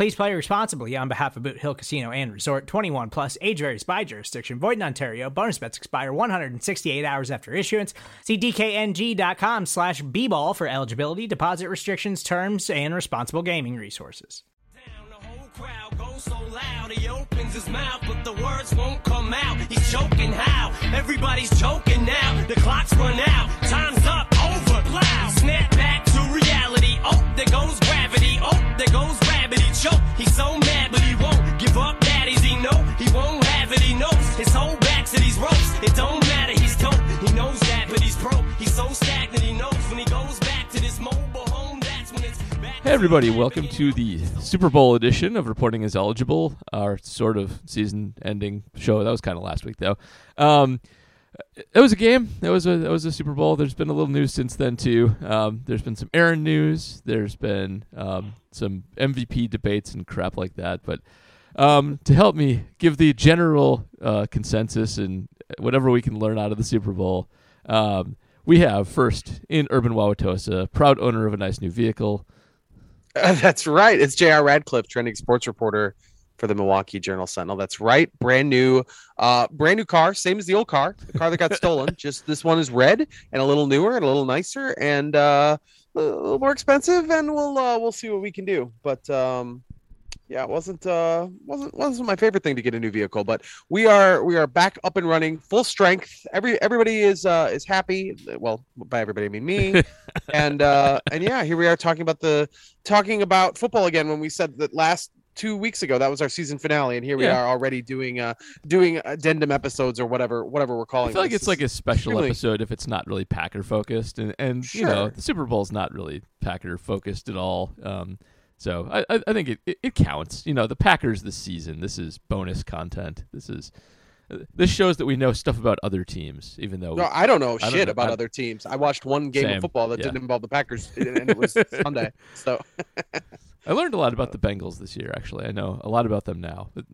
Please play responsibly on behalf of Boot Hill Casino and Resort 21 plus age varies by jurisdiction. Void in Ontario. Bonus bets expire 168 hours after issuance. See DKNG.com slash B ball for eligibility, deposit restrictions, terms, and responsible gaming resources. so loud, he opens his mouth, but the words won't come out. He's choking how? Everybody's choking now. The clock's run out. Time's up. Over. Snap back reality. Oh, there goes gravity. Oh, there goes gravity. Choke. He's so mad, but he won't give up. Daddies, he know he won't have it. He knows his whole back to these ropes. It don't matter. He's dope. He knows that, but he's. He's so stagnant. He knows when he goes back to this mobile home. That's when it's. Hey everybody, welcome to the Super Bowl edition of Reporting is Eligible, our sort of season-ending show. That was kind of last week, though. Um, it was a game. It was a it was a Super Bowl. There's been a little news since then too. Um, there's been some Aaron news. There's been um, some MVP debates and crap like that. But um, to help me give the general uh, consensus and whatever we can learn out of the Super Bowl, um, we have first in Urban Wauwatosa, proud owner of a nice new vehicle. Uh, that's right. It's J.R. Radcliffe, trending sports reporter for the Milwaukee Journal Sentinel. That's right. Brand new, uh, brand new car, same as the old car, the car that got stolen. Just this one is red and a little newer and a little nicer and uh, a little more expensive. And we'll uh, we'll see what we can do. But um, yeah, it wasn't uh, wasn't wasn't my favorite thing to get a new vehicle. But we are we are back up and running, full strength. Every everybody is uh, is happy. Well, by everybody I mean me. and uh, and yeah, here we are talking about the talking about football again. When we said that last two weeks ago that was our season finale, and here we Yeah. are already doing uh doing addendum episodes or whatever whatever we're calling. It. I feel like this. it's like a special episode if it's not really Packer focused, and and you know the Super Bowl's not really Packer focused at all. Um, so I I, I think it, it it counts. You know the Packers this season. This is bonus content. This is this shows that we know stuff about other teams, even though No, I don't know I don't shit know. about I- other teams. I watched one game Same. of football that Yeah. didn't involve the Packers, and it was Sunday. So I learned a lot about the Bengals this year. Actually, I know a lot about them now. But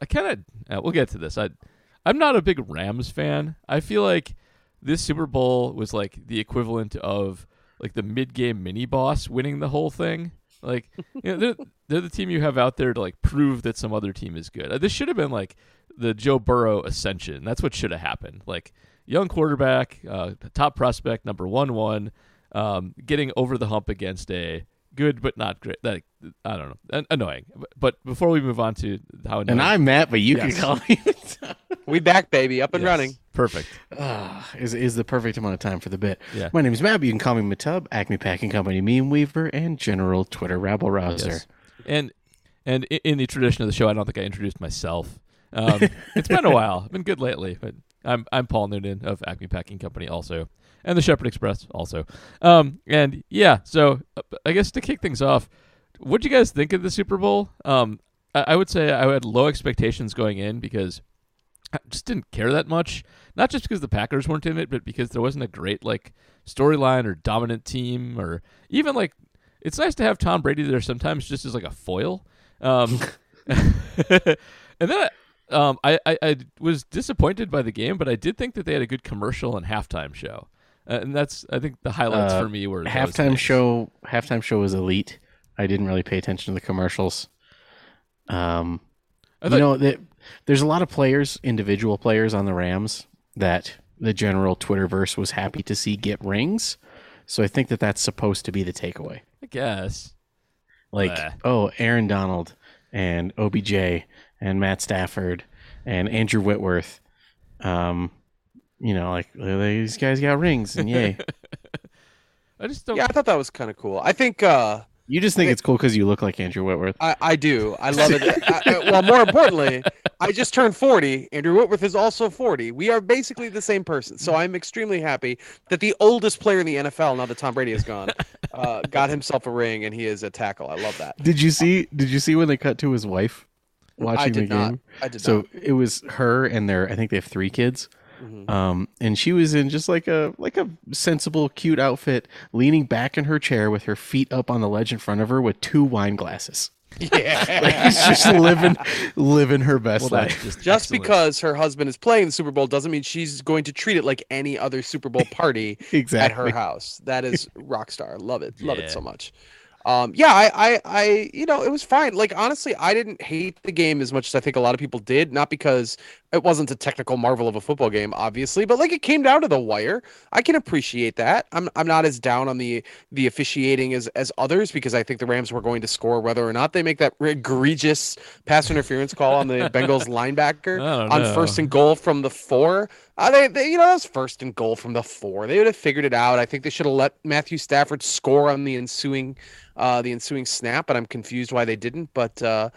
I kind of uh, we'll get to this. I I'm not a big Rams fan. I feel like this Super Bowl was like the equivalent of like the mid game mini boss winning the whole thing. Like you know, they're, they're the team you have out there to like prove that some other team is good. Uh, This should have been like the Joe Burrow ascension. That's what should have happened. Like young quarterback, uh, top prospect, number one one, um, getting over the hump against a good but not great. That I don't know, an- annoying. But- But before we move on to how annoying, And I'm Matt, but you Yes. can call me. we back, baby, up and Yes. running. perfect. Ah, is is the perfect amount of time for the bit. Yeah. My name is Matt. but You can call me Matub, Acme Packing Company, Meme Weaver, and General Twitter Rabble Rouser. Yes. And and in the tradition of the show, I don't think I introduced myself. Um, it's been a while. I've been good lately, but I'm I'm Paul Noonan of Acme Packing Company, also, and the Shepherd Express, also. Um, and yeah, so uh, I guess to kick things off, what do you guys think of the Super Bowl? Um, I, I would say I had low expectations going in because I just didn't care that much. Not just because the Packers weren't in it, but because there wasn't a great like storyline or dominant team, or even like it's nice to have Tom Brady there sometimes, just as like a foil. Um, and then I, um, I, I I was disappointed by the game, but I did think that they had a good commercial and halftime show, uh, and that's I think the highlights Uh, for me were halftime show. Halftime show was elite. I didn't really pay attention to the commercials. Um, I you know that there's a lot of players, individual players on the Rams that the general Twitterverse was happy to see get rings. So I think that that's supposed to be the takeaway. I guess. Like, Bleh. oh, Aaron Donald and OBJ and Matt Stafford and Andrew Whitworth, um, you know, like "Uh, these guys got rings and yay. I just don't. Yeah, I thought that was kind of cool. I think uh, you just think it's cool because you look like Andrew Whitworth. I, I do. I love it. I, I- well, more importantly, I just turned 40. Andrew Whitworth is also 40. We are basically the same person. So I'm extremely happy that the oldest player in the NFL, now that Tom Brady is gone, uh, got himself a ring and he is a tackle. I love that. Did you see? Did you see when they cut to his wife watching I did the not. game? I did So not. it was her and their. I think they have three kids. Mhm. Um, and she was in just like a like a sensible, cute outfit, leaning back in her chair with her feet up on the ledge in front of her with two wine glasses. Yeah. She's just living living her best well, life. just Just because her husband is playing the Super Bowl doesn't mean she's going to treat it like any other Super Bowl party Exactly. at her house. That is rock star. Love it. Love Yeah. it so much. Um, yeah, I, I, I, you know, it was fine. Like honestly, I didn't hate the game as much as I think a lot of people did. Not because it wasn't a technical marvel of a football game, obviously, but like it came down to the wire. I can appreciate that. I'm, I'm not as down on the the officiating as as others because I think the Rams were going to score whether or not they make that egregious pass interference call on the Bengals linebacker on know. first and goal from the four. Uh, they, they, you know, that was first and goal from the four. They would have figured it out. I think they should have let Matthew Stafford score on the ensuing, uh, the ensuing snap. But I'm confused why they didn't. But uh,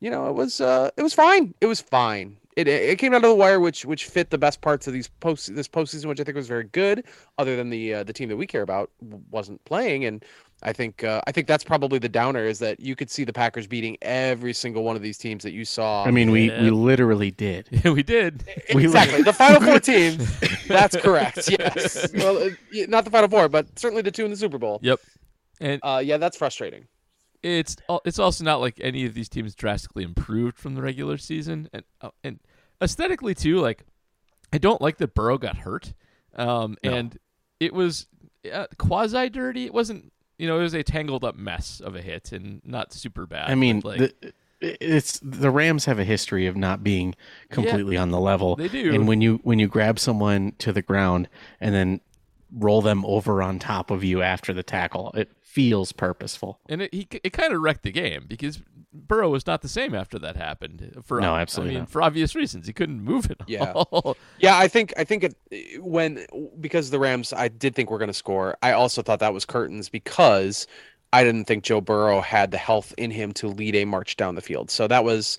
you know, it was, uh, it was fine. It was fine. It, it came down to the wire, which which fit the best parts of these post this postseason, which I think was very good. Other than the uh, the team that we care about wasn't playing, and I think uh, I think that's probably the downer is that you could see the Packers beating every single one of these teams that you saw. I mean, we Yeah. we literally did. Yeah, we did. Exactly the final four teams. That's correct. Yes. Well, uh, not the final four, but certainly the two in the Super Bowl. Yep. And Uh, yeah, that's frustrating. It's it's also not like any of these teams drastically improved from the regular season, and uh, and aesthetically too. Like, I don't like that Burrow got hurt, um, No. and it was uh, quasi dirty. It wasn't, you know, it was a tangled up mess of a hit and not super bad. I mean, like, the, it's the Rams have a history of not being completely on the level. they do. And when you when you grab someone to the ground and then roll them over on top of you after the tackle, it feels purposeful. and it he, it kind of wrecked the game because Burrow was not the same after that happened. For No, absolutely I mean, not. for obvious reasons, he couldn't move it. Yeah. all. Yeah, I think I think it, when because the Rams, I did think we're going to score. I also thought that was curtains because I didn't think Joe Burrow had the health in him to lead a march down the field. So that was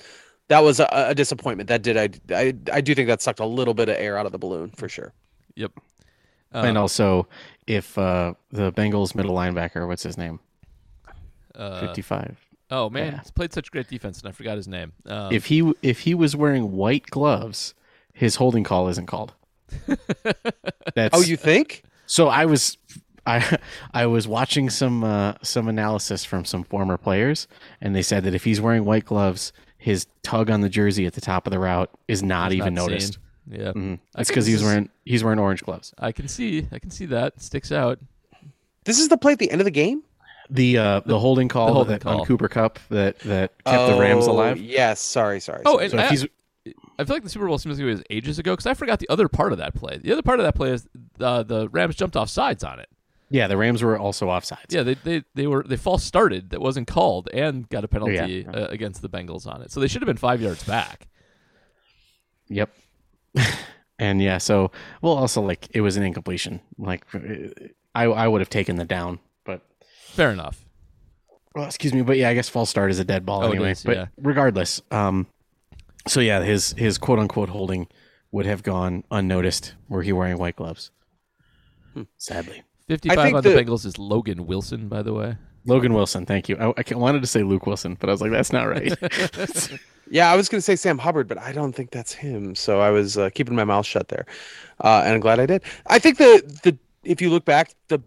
that was a, a disappointment. That did I, I I do think that sucked a little bit of air out of the balloon for sure. Yep. And Um, also, if uh, the Bengals middle linebacker, what's his name, uh, fifty five. Oh man, Yeah. he's played such great defense, and I forgot his name. Um, if he if he was wearing white gloves, his holding call isn't called. That's Oh, you think? So I was I I was watching some uh, some analysis from some former players, and they said that if he's wearing white gloves, his tug on the jersey at the top of the route is not he's even not noticed. seen. Yeah, Mhm. I That's because he's wearing he's wearing orange gloves. I can see, I can see that sticks out. This is the play at the end of the game. The uh, the holding call, holding that, call. on Cooper Kupp that that kept the Rams Oh, alive. Yes. Sorry. Sorry. Oh, sorry. and So if I, he's I feel like the Super Bowl seems like it was ages ago because I forgot the other part of that play. The other part of that play is uh, the Rams jumped off sides on it. yeah, the Rams were also offsides. Yeah, they, they they were they false started that wasn't called and got a penalty yeah. uh, against the Bengals on it. So they should have been five yards back. Yep. and yeah, so well, also like it was an incompletion. Like I I would have taken the down, but Fair enough. Well, excuse me, but yeah, I guess false start is a dead ball Oh, anyway. is, but yeah. regardless, um, so yeah, his his quote unquote holding would have gone unnoticed were he wearing white gloves. Hmm. Sadly, Fifty-five on the the- Bengals is Logan Wilson, by the way. Logan Wilson, thank you. I, I wanted to say Luke Wilson, but I was like, that's not right. Yeah, I was going to say Sam Hubbard, but I don't think that's him. So I was uh, keeping my mouth shut there, uh, and I'm glad I did. I think the the if you look back, the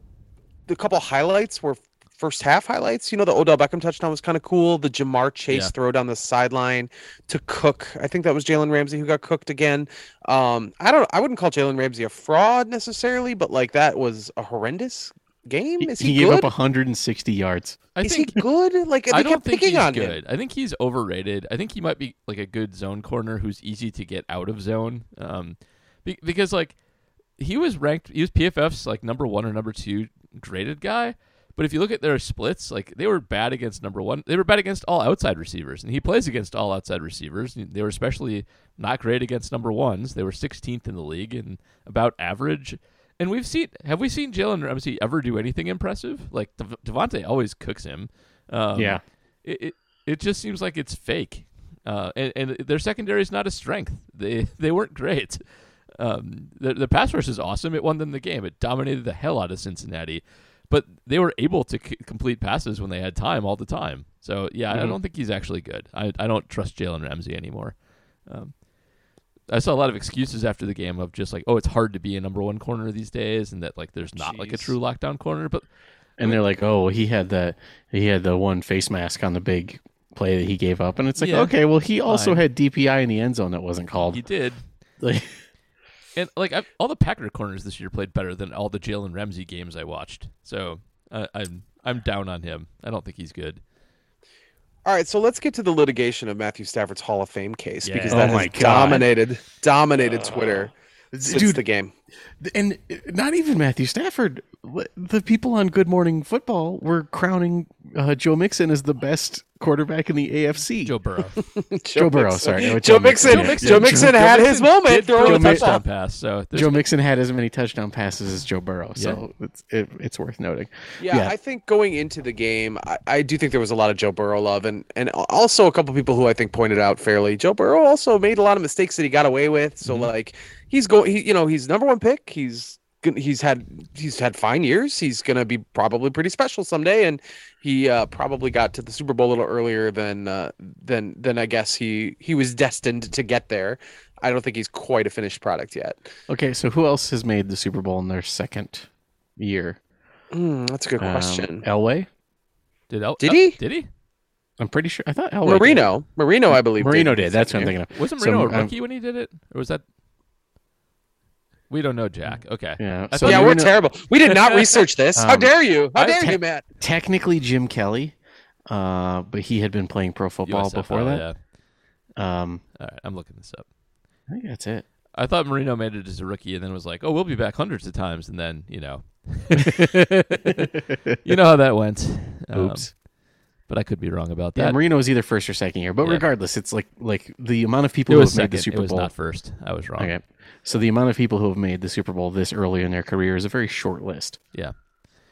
the couple highlights were first half highlights. You know, the Odell Beckham touchdown was kind of cool. The Ja'Marr Chase Yeah. throw down the sideline to Cook. I think that was Jalen Ramsey who got cooked again. Um, I don't. I wouldn't call Jalen Ramsey a fraud necessarily, but like that was a horrendous game. he, Is he he, gave good? up 160 yards. I Is think he good? Like they I don't kept think picking he's on good. him. I think he's overrated. I think he might be like a good zone corner who's easy to get out of zone. Um, be- because like he was ranked, he was PFF's like number one or number two graded guy, But if you look at their splits, like they were bad against number one. They were bad against all outside receivers, and he plays against all outside receivers. They were especially not great against number ones. They were 16th in the league and about average. And we've seen, have we seen Jalen Ramsey ever do anything impressive? Like Dev- Davante always cooks him. Um, Yeah. it, it it just seems like it's fake. Uh, and, and their secondary is not a strength. They they weren't great. Um, the, the pass rush is awesome. It won them the game. It dominated the hell out of Cincinnati, but they were able to c- complete passes when they had time all the time. So yeah, I Mhm. don't think he's actually good. I I don't trust Jalen Ramsey anymore. Um, I saw a lot of excuses after the game of just like, oh, it's hard to be a number one corner these days, and that like there's not like a true lockdown corner. But And they're like, "Oh, he had that, he had the one face mask on the big play that he gave up," and it's like, Yeah. okay, well, he also Fine. had DPI in the end zone that wasn't called. he did. Like, And like I've, all the Packer corners this year played better than all the Jalen Ramsey games I watched. So uh, I'm I'm down on him. I don't think he's good. All right, so let's get to the litigation of Matthew Stafford's Hall of Fame case Yeah. because Oh that my has God. dominated dominated Twitter oh. Since dude, the game. and not even Matthew Stafford. The people on Good Morning Football were crowning uh, Joe Mixon as the best quarterback in the AFC. Joe Burrow. Joe Burrow, sorry. No, Joe Joe Mixon. Mixon. Joe Yeah. Mixon Joe had Mixon his moment throwing a the touchdown. touchdown pass. So Joe Mixon had as many touchdown passes as Joe Burrow, so it's it, it's worth noting. Yeah, Yeah. I think going into the game, I, I do think there was a lot of Joe Burrow love, and and also a couple people who I think pointed out fairly. Joe Burrow also made a lot of mistakes that he got away with. So Mhm. like he's going, he you know he's number one pick. He's gon- he's had he's had fine years. He's gonna be probably pretty special someday, and he uh, probably got to the Super Bowl a little earlier than uh, than than I guess he he was destined to get there. I don't think he's quite a finished product yet. Okay, so who else has made the Super Bowl in their second year? Hmm, that's a good Um, question. Elway. did El- Did uh, he? Did he? I'm pretty sure. I thought Elway. did. Marino, Marino, I believe. Marino in did. That's what I'm thinking of. Wasn't So, Marino a um, rookie when he did it, or was that? We don't know, Jack. Okay. Yeah. So yeah, we're Marino- terrible. We did not research this. How Um, dare you? How I- dare te- you, Matt? technically Jim Kelly, uh, but he had been playing pro football USFL, before that. Yeah. Um, All right, I'm looking this up. I think that's it. I thought Marino made it as a rookie, and then was like, "Oh, we'll be back hundreds of times," and then you know, you know how that went. Um, Oops. But I could be wrong about Yeah, that. Marino was either first or second year, but Yeah. regardless, it's like like the amount of people who have made second. the Super it was Bowl. not first. I was wrong. Okay, so the amount of people who have made the Super Bowl this early in their career is a very short list. Yeah,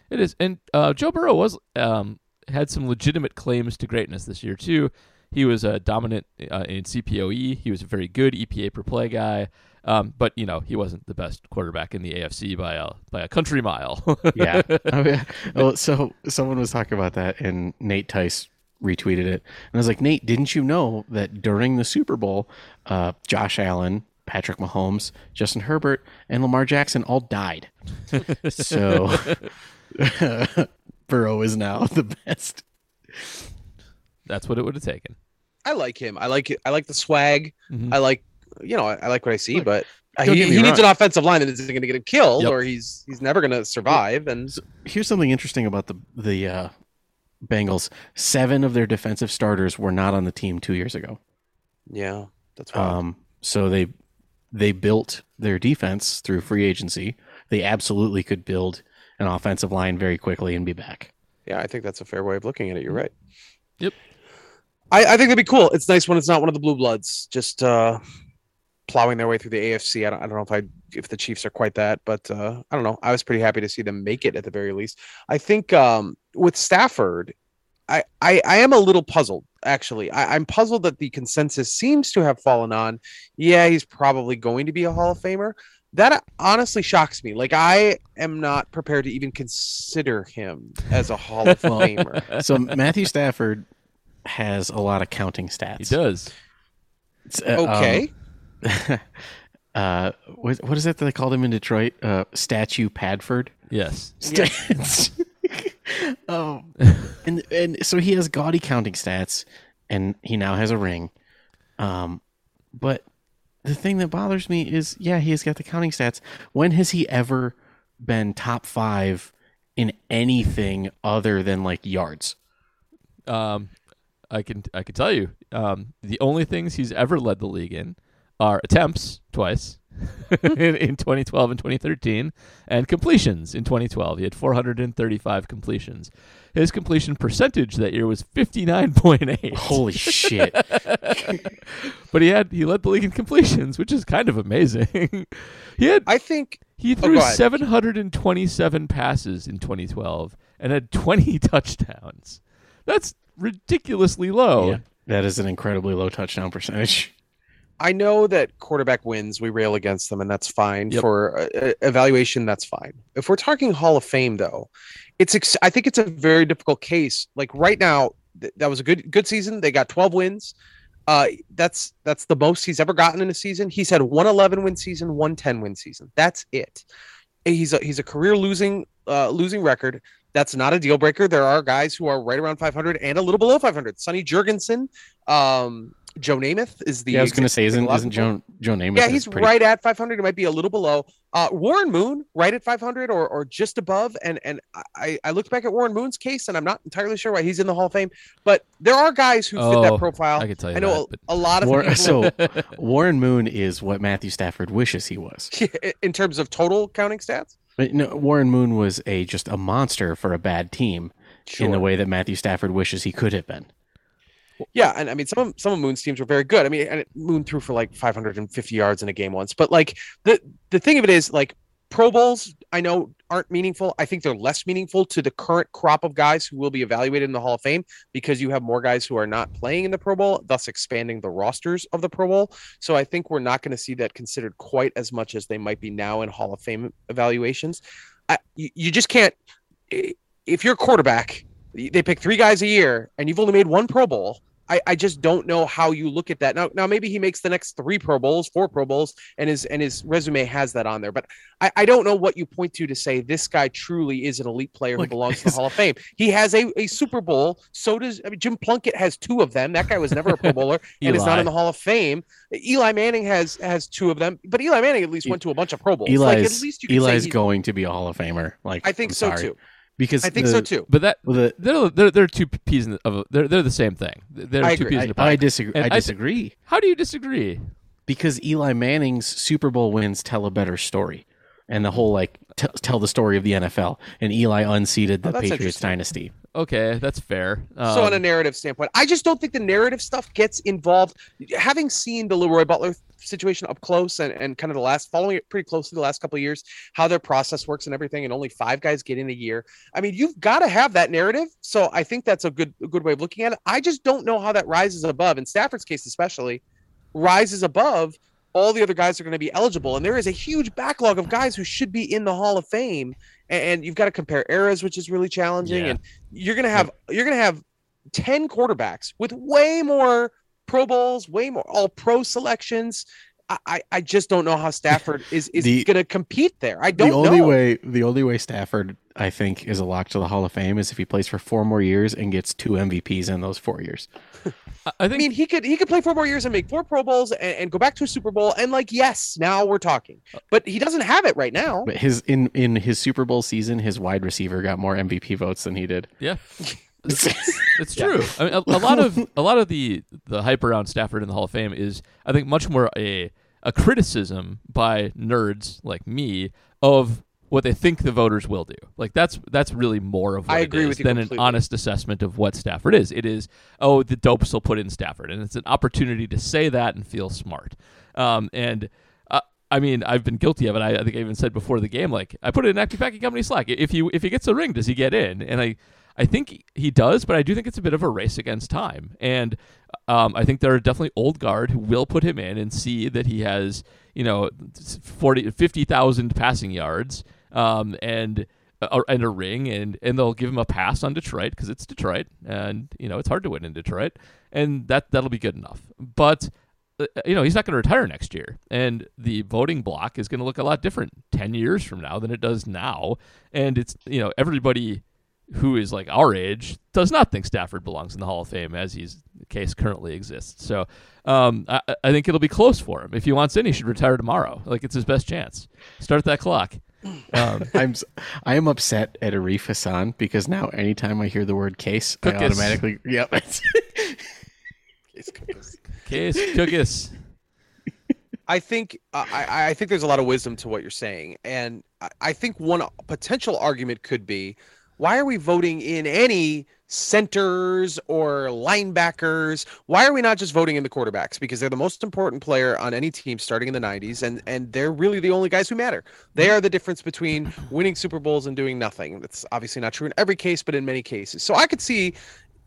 it is. And uh, Joe Burrow was um, had some legitimate claims to greatness this year too. He was a dominant uh, in CPOE. He was a very good EPA per play guy. Um, but you know he wasn't the best quarterback in the AFC by a by a country mile. Yeah. oh, yeah. Oh, so someone was talking about that, and Nate Tice retweeted it, and I was like, Nate, didn't you know that during the Super Bowl, uh, Josh Allen, Patrick Mahomes, Justin Herbert, and Lamar Jackson all died. so Burrow is now the best. That's what it would have taken. I like him. I like. I like the swag. Mhm. I like, you know, I, I like what I see. But uh, he, he needs wrong. an offensive line that isn't going to get him killed, Yep. or he's he's never going to survive. And Here's something interesting about the the uh, Bengals. Seven of their defensive starters were not on the team two years ago. yeah, that's wild. Um, so they they built their defense through free agency. They absolutely could build an offensive line very quickly and be back. yeah, I think that's a fair way of looking at it. You're right. Yep. I, I think that'd be cool. It's nice when it's not one of the blue bloods just uh, plowing their way through the AFC. I don't, I don't know if I if the Chiefs are quite that, but uh, I don't know. I was pretty happy to see them make it at the very least. I think um, with Stafford, I, I I am a little puzzled actually. I, I'm puzzled that the consensus seems to have fallen on. Yeah, he's probably going to be a Hall of Famer. That honestly shocks me. Like I am not prepared to even consider him as a Hall of Famer. So Matthew Stafford has a lot of counting stats. He does. It's, uh, um, Okay. uh, what, what is that that they called him in Detroit? Uh, Statue Padford. Yes. Stats. um, and and so he has gaudy counting stats, and he now has a ring. Um, but the thing that bothers me is, yeah, he has got the counting stats. When has he ever been top five in anything other than like yards? Um, I can I can tell you, um, the only things he's ever led the league in are attempts twice in, in 2012 and 2013, and completions in 2012. He had 435 completions. His completion percentage that year was 59.8. Holy shit! but he had he led the league in completions, which is kind of amazing. he had I think he Oh, threw go ahead. 727 passes in 2012 and had 20 touchdowns. That's ridiculously low. Yeah, that is an incredibly low touchdown percentage. I know that quarterback wins, we rail against them, and that's fine Yep. for uh, evaluation. That's fine. If we're talking Hall of Fame, though, it's ex- I think it's a very difficult case. Like right now, th- that was a good good season. They got 12 wins. Uh, that's that's the most he's ever gotten in a season. He's had one eleven win season, one ten win season. That's it. He's a he's a career losing uh, losing record. That's not a deal breaker. There are guys who are right around 500 and a little below 500. Sonny Jurgensen, um, Joe Namath is the. Yeah, I was going to say, isn't isn't Joe Joe Namath? yeah, he's pretty- right at 500. It might be a little below. Uh, Warren Moon, right at 500 or, or just above. And and I, I looked back at Warren Moon's case, and I'm not entirely sure why he's in the Hall of Fame. But there are guys who fit Oh, that profile. I can tell you I know that, a, a lot of War- people so Warren Moon is what Matthew Stafford wishes he was. in terms of total counting stats. But no, Warren Moon was a just a monster for a bad team in the way that Matthew Stafford wishes he could have been. Yeah, and I mean some of some of Moon's teams were very good. I mean, and Moon threw for like 550 yards in a game once. But like the the thing of it is, like Pro Bowls, I know aren't meaningful. I think they're less meaningful to the current crop of guys who will be evaluated in the Hall of Fame because you have more guys who are not playing in the Pro Bowl, thus expanding the rosters of the Pro Bowl. So I think we're not going to see that considered quite as much as they might be now in Hall of Fame evaluations. I, you, you just can't. If you're a quarterback, they pick three guys a year, and you've only made one Pro Bowl. I, I just don't know how you look at that. Now, now maybe he makes the next three Pro Bowls, four Pro Bowls, and his and his resume has that on there. But I, I don't know what you point to to say this guy truly is an elite player who belongs to the Hall of Fame. He has a, a Super Bowl. So does I mean, Jim Plunkett has two of them. That guy was never a Pro Bowler and is not in the Hall of Fame. Eli Manning has has two of them, but Eli Manning at least went to a bunch of Pro Bowls. like Eli's at least you Eli's say going to be a Hall of Famer. Like I think I'm so sorry. too. Because I think the, so too. But that well, the, they're, they're they're two peas in the, of a, they're they're the same thing. They're I two agree. peas I, in a pod. I disagree. And I I disagree How do you disagree? because Eli Manning's Super Bowl wins tell a better story, and the whole like t- tell the story of the NFL. And Eli unseated oh, the Oh, Patriots dynasty. Okay, that's fair. so on a Um, narrative standpoint, I just don't think the narrative stuff gets involved. Having seen the LeRoy Butler situation up close and, and kind of the last following it pretty closely the last couple of years, how their process works and everything, and only five guys get in a year. I mean, you've got to have that narrative. So I think that's a good a good way of looking at it. I just don't know how that rises above, in Stafford's case especially, rises above all the other guys are going to be eligible. And there is a huge backlog of guys who should be in the Hall of Fame. And, and you've got to compare eras, which is really challenging. Yeah. And you're gonna have you're gonna have 10 quarterbacks with way more pro bowls way more all pro selections I, I, I just don't know how Stafford is is gonna compete there. I don't the only know. way the only way Stafford I think is a lock to the Hall of Fame is if he plays for four more years and gets two MVPs in those four years. I- I I think mean, he could he could play four more years and make four Pro Bowls and, and go back to a Super Bowl and like yes, now we're talking. Uh, but he doesn't have it right now. But his in in his Super Bowl season, his wide receiver got more MVP votes than he did. yeah. It's true. I mean, a, a lot of a lot of the the hype around Stafford in the Hall of Fame is, I think, much more a a criticism by nerds like me of what they think the voters will do. Like that's that's really more of what I agree with you than completely. an honest assessment of what Stafford is. It is oh the dopes will put in Stafford, and it's an opportunity to say that and feel smart. Um, and uh, I mean, I've been guilty of it. I, I think I even said before the game, like I put it in Acme Packing Company Slack. If you if he gets a ring, does he get in? And I I think he does, but I do think it's a bit of a race against time. And um, I think there are definitely old guard who will put him in and see that he has you know 40 50,000 passing yards um, and uh, and a ring and and they'll give him a pass on Detroit because it's Detroit and you know it's hard to win in Detroit and that that'll be good enough. But uh, you know he's not going to retire next year, and the voting block is going to look a lot different ten years from now than it does now. And it's you know everybody who is like our age does not think Stafford belongs in the Hall of Fame as he's the case currently exists. So um, I, I think it'll be close for him. If he wants in, he should retire tomorrow. Like it's his best chance. Start that clock. Um, I'm s- I am upset at Arif Hassan because now anytime I hear the word case, I automatically yep. Case Cookus. I think I, I think there's a lot of wisdom to what you're saying, and I, I think one potential argument could be, why are we voting in any centers or linebackers? Why are we not just voting in the quarterbacks? Because they're the most important player on any team starting in the 90s, and and they're really the only guys who matter. They are the difference between winning Super Bowls and doing nothing. That's obviously not true in every case, but in many cases. So I could see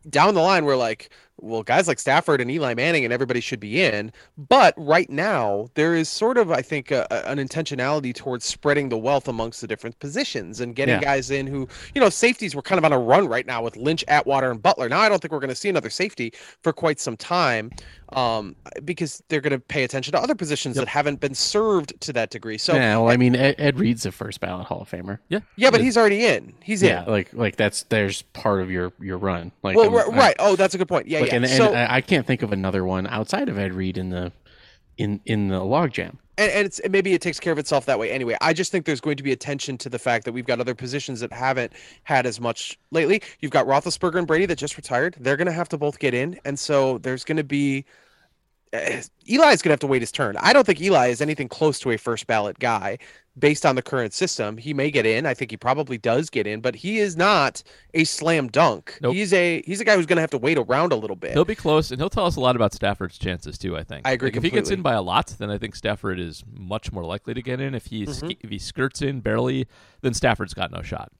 down the line where like well, guys like Stafford and Eli Manning and everybody should be in. But right now, there is sort of, I think, a, an intentionality towards spreading the wealth amongst the different positions and getting Yeah. guys in who, you know, safeties were kind of on a run right now with Lynch, Atwater, and Butler. Now, I don't think we're going to see another safety for quite some time um, because they're going to pay attention to other positions that haven't been served to that degree. So, yeah, well, I mean, Ed, Ed Reed's a first ballot Hall of Famer. Yeah. yeah, but he's already in. He's Yeah, in. like like that's there's part of your your run. Like, Well, I'm- right, I- right. Oh, that's a good point. Yeah, like, yeah. and, and so, I, I can't think of another one outside of Ed Reed in the in in the logjam. and, and it's maybe it takes care of itself that way anyway. I just think there's going to be attention to the fact that we've got other positions that haven't had as much lately. You've got Roethlisberger and Brady that just retired; they're going to have to both get in, and so there's going to be. Uh, Eli's going to have to wait his turn. I don't think Eli is anything close to a first ballot guy based on the current system. He may get in. I think he probably does get in, but he is not a slam dunk. Nope. He's a he's a guy who's going to have to wait around a little bit. He'll be close, and he'll tell us a lot about Stafford's chances too. I think. I agree Like, if he gets in by a lot, then I think Stafford is much more likely to get in. If he sk- if he skirts in barely, then Stafford's got no shot.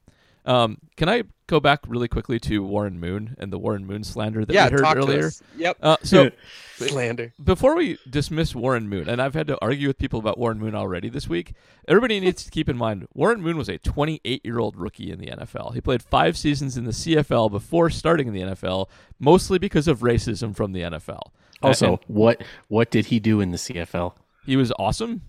Um, can I go back really quickly to Warren Moon and the Warren Moon slander that yeah, we heard talk to earlier? us. Yep, Uh, so slander. before we dismiss Warren Moon, and I've had to argue with people about Warren Moon already this week, everybody needs to keep in mind Warren Moon was a 28 year old rookie in the NFL. He played five seasons in the CFL before starting in the NFL, mostly because of racism from the NFL. Also, and what what did he do in the CFL? he was awesome.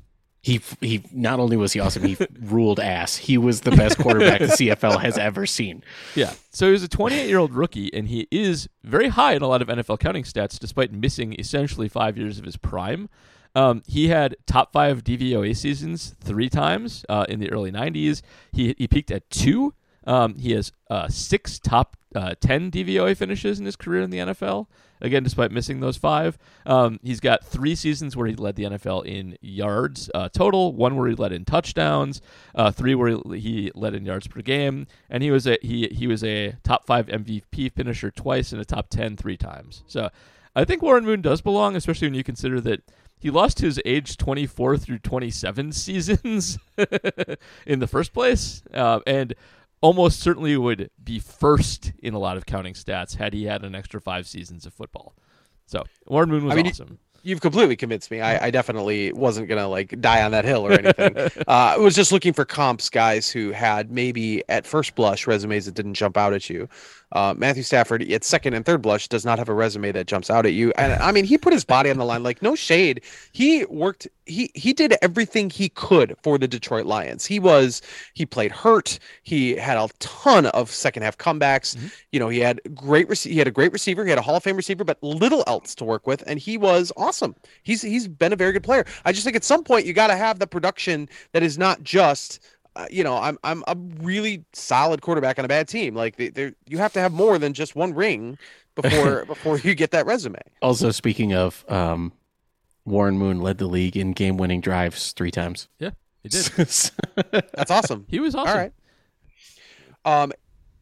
He he not only was he awesome, he ruled ass. He was the best quarterback the CFL has ever seen. Yeah. So he was a 28 year old rookie, and he is very high in a lot of NFL counting stats, despite missing essentially five years of his prime. Um, he had top five DVOA seasons three times uh, in the early 90s. He, he peaked at two. Um, he has uh, six top uh, 10 DVOA finishes in his career in the NFL. Again, despite missing those five, um, he's got three seasons where he led the NFL in yards uh, total, one where he led in touchdowns, uh, three where he led in yards per game, and he was a he he was a top five MVP finisher twice and a top 10 three times. So I think Warren Moon does belong, especially when you consider that he lost his age 24 through 27 seasons in the first place, uh, and almost certainly would be first in a lot of counting stats had he had an extra five seasons of football. So Warren Moon was I mean, awesome. You've completely convinced me. I, I definitely wasn't gonna like die on that hill or anything. uh, I was just looking for comps, guys who had maybe at first blush resumes that didn't jump out at you. Uh, Matthew Stafford at second and third blush does not have a resume that jumps out at you. And I mean, he put his body on the line. Like no shade, he worked. He he did everything he could for the Detroit Lions. He was he played hurt. He had a ton of second half comebacks. You know, he had great. Rec- he had a great receiver. He had a Hall of Fame receiver, but little else to work with, and he was awesome. He's he's been a very good player. I just think at some point you got to have the production that is not just. Uh, you know, I'm I'm a really solid quarterback on a bad team. Like they, they're- you have to have more than just one ring before before you get that resume. Also, speaking of, um, Warren Moon led the league in game winning drives three times. Yeah, he did. That's awesome. He was awesome. All right. Um,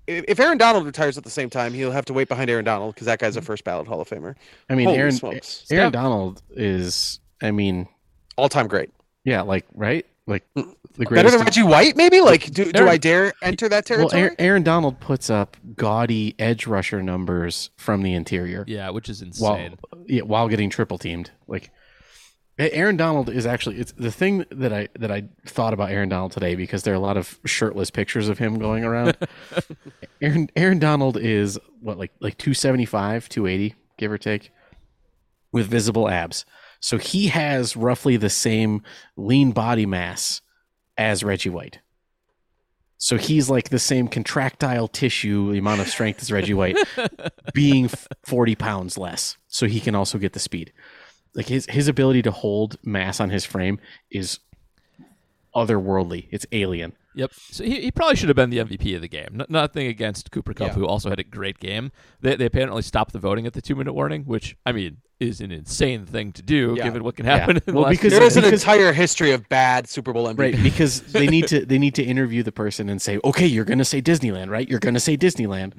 if, if Aaron Donald retires at the same time, he'll have to wait behind Aaron Donald because that guy's a first ballot Hall of Famer, I mean, Holy Aaron smokes. Aaron Steph- Donald is. I mean, all time great. yeah, like right, like mm, the Better than Reggie White, maybe. Like, do, do I dare enter that territory? Aaron, Aaron Donald puts up gaudy edge rusher numbers from the interior. Yeah, which is while insane. yeah, while getting triple teamed. Like Aaron Donald is actually it's the thing that I that I thought about Aaron Donald today because there are a lot of shirtless pictures of him going around. Aaron Aaron Donald is what like like 275, 280, give or take, with visible abs. So he has roughly the same lean body mass as Reggie White. So he's like the same contractile tissue, the amount of strength as Reggie White, being 40 pounds less. So he can also get the speed. Like his, his ability to hold mass on his frame is otherworldly. It's alien. Yep. So he, he probably should have been the MVP of the game. N- nothing against Cooper Kupp, Yeah. who also had a great game. They, they apparently stopped the voting at the two minute warning, which I mean is an insane thing to do Yeah. given what can Yeah. happen. In the Well, last because- There is an entire history of bad Super Bowl MVP. Right, because they need to they need to interview the person and say, okay, you're going to say Disneyland, right? You're going to say Disneyland.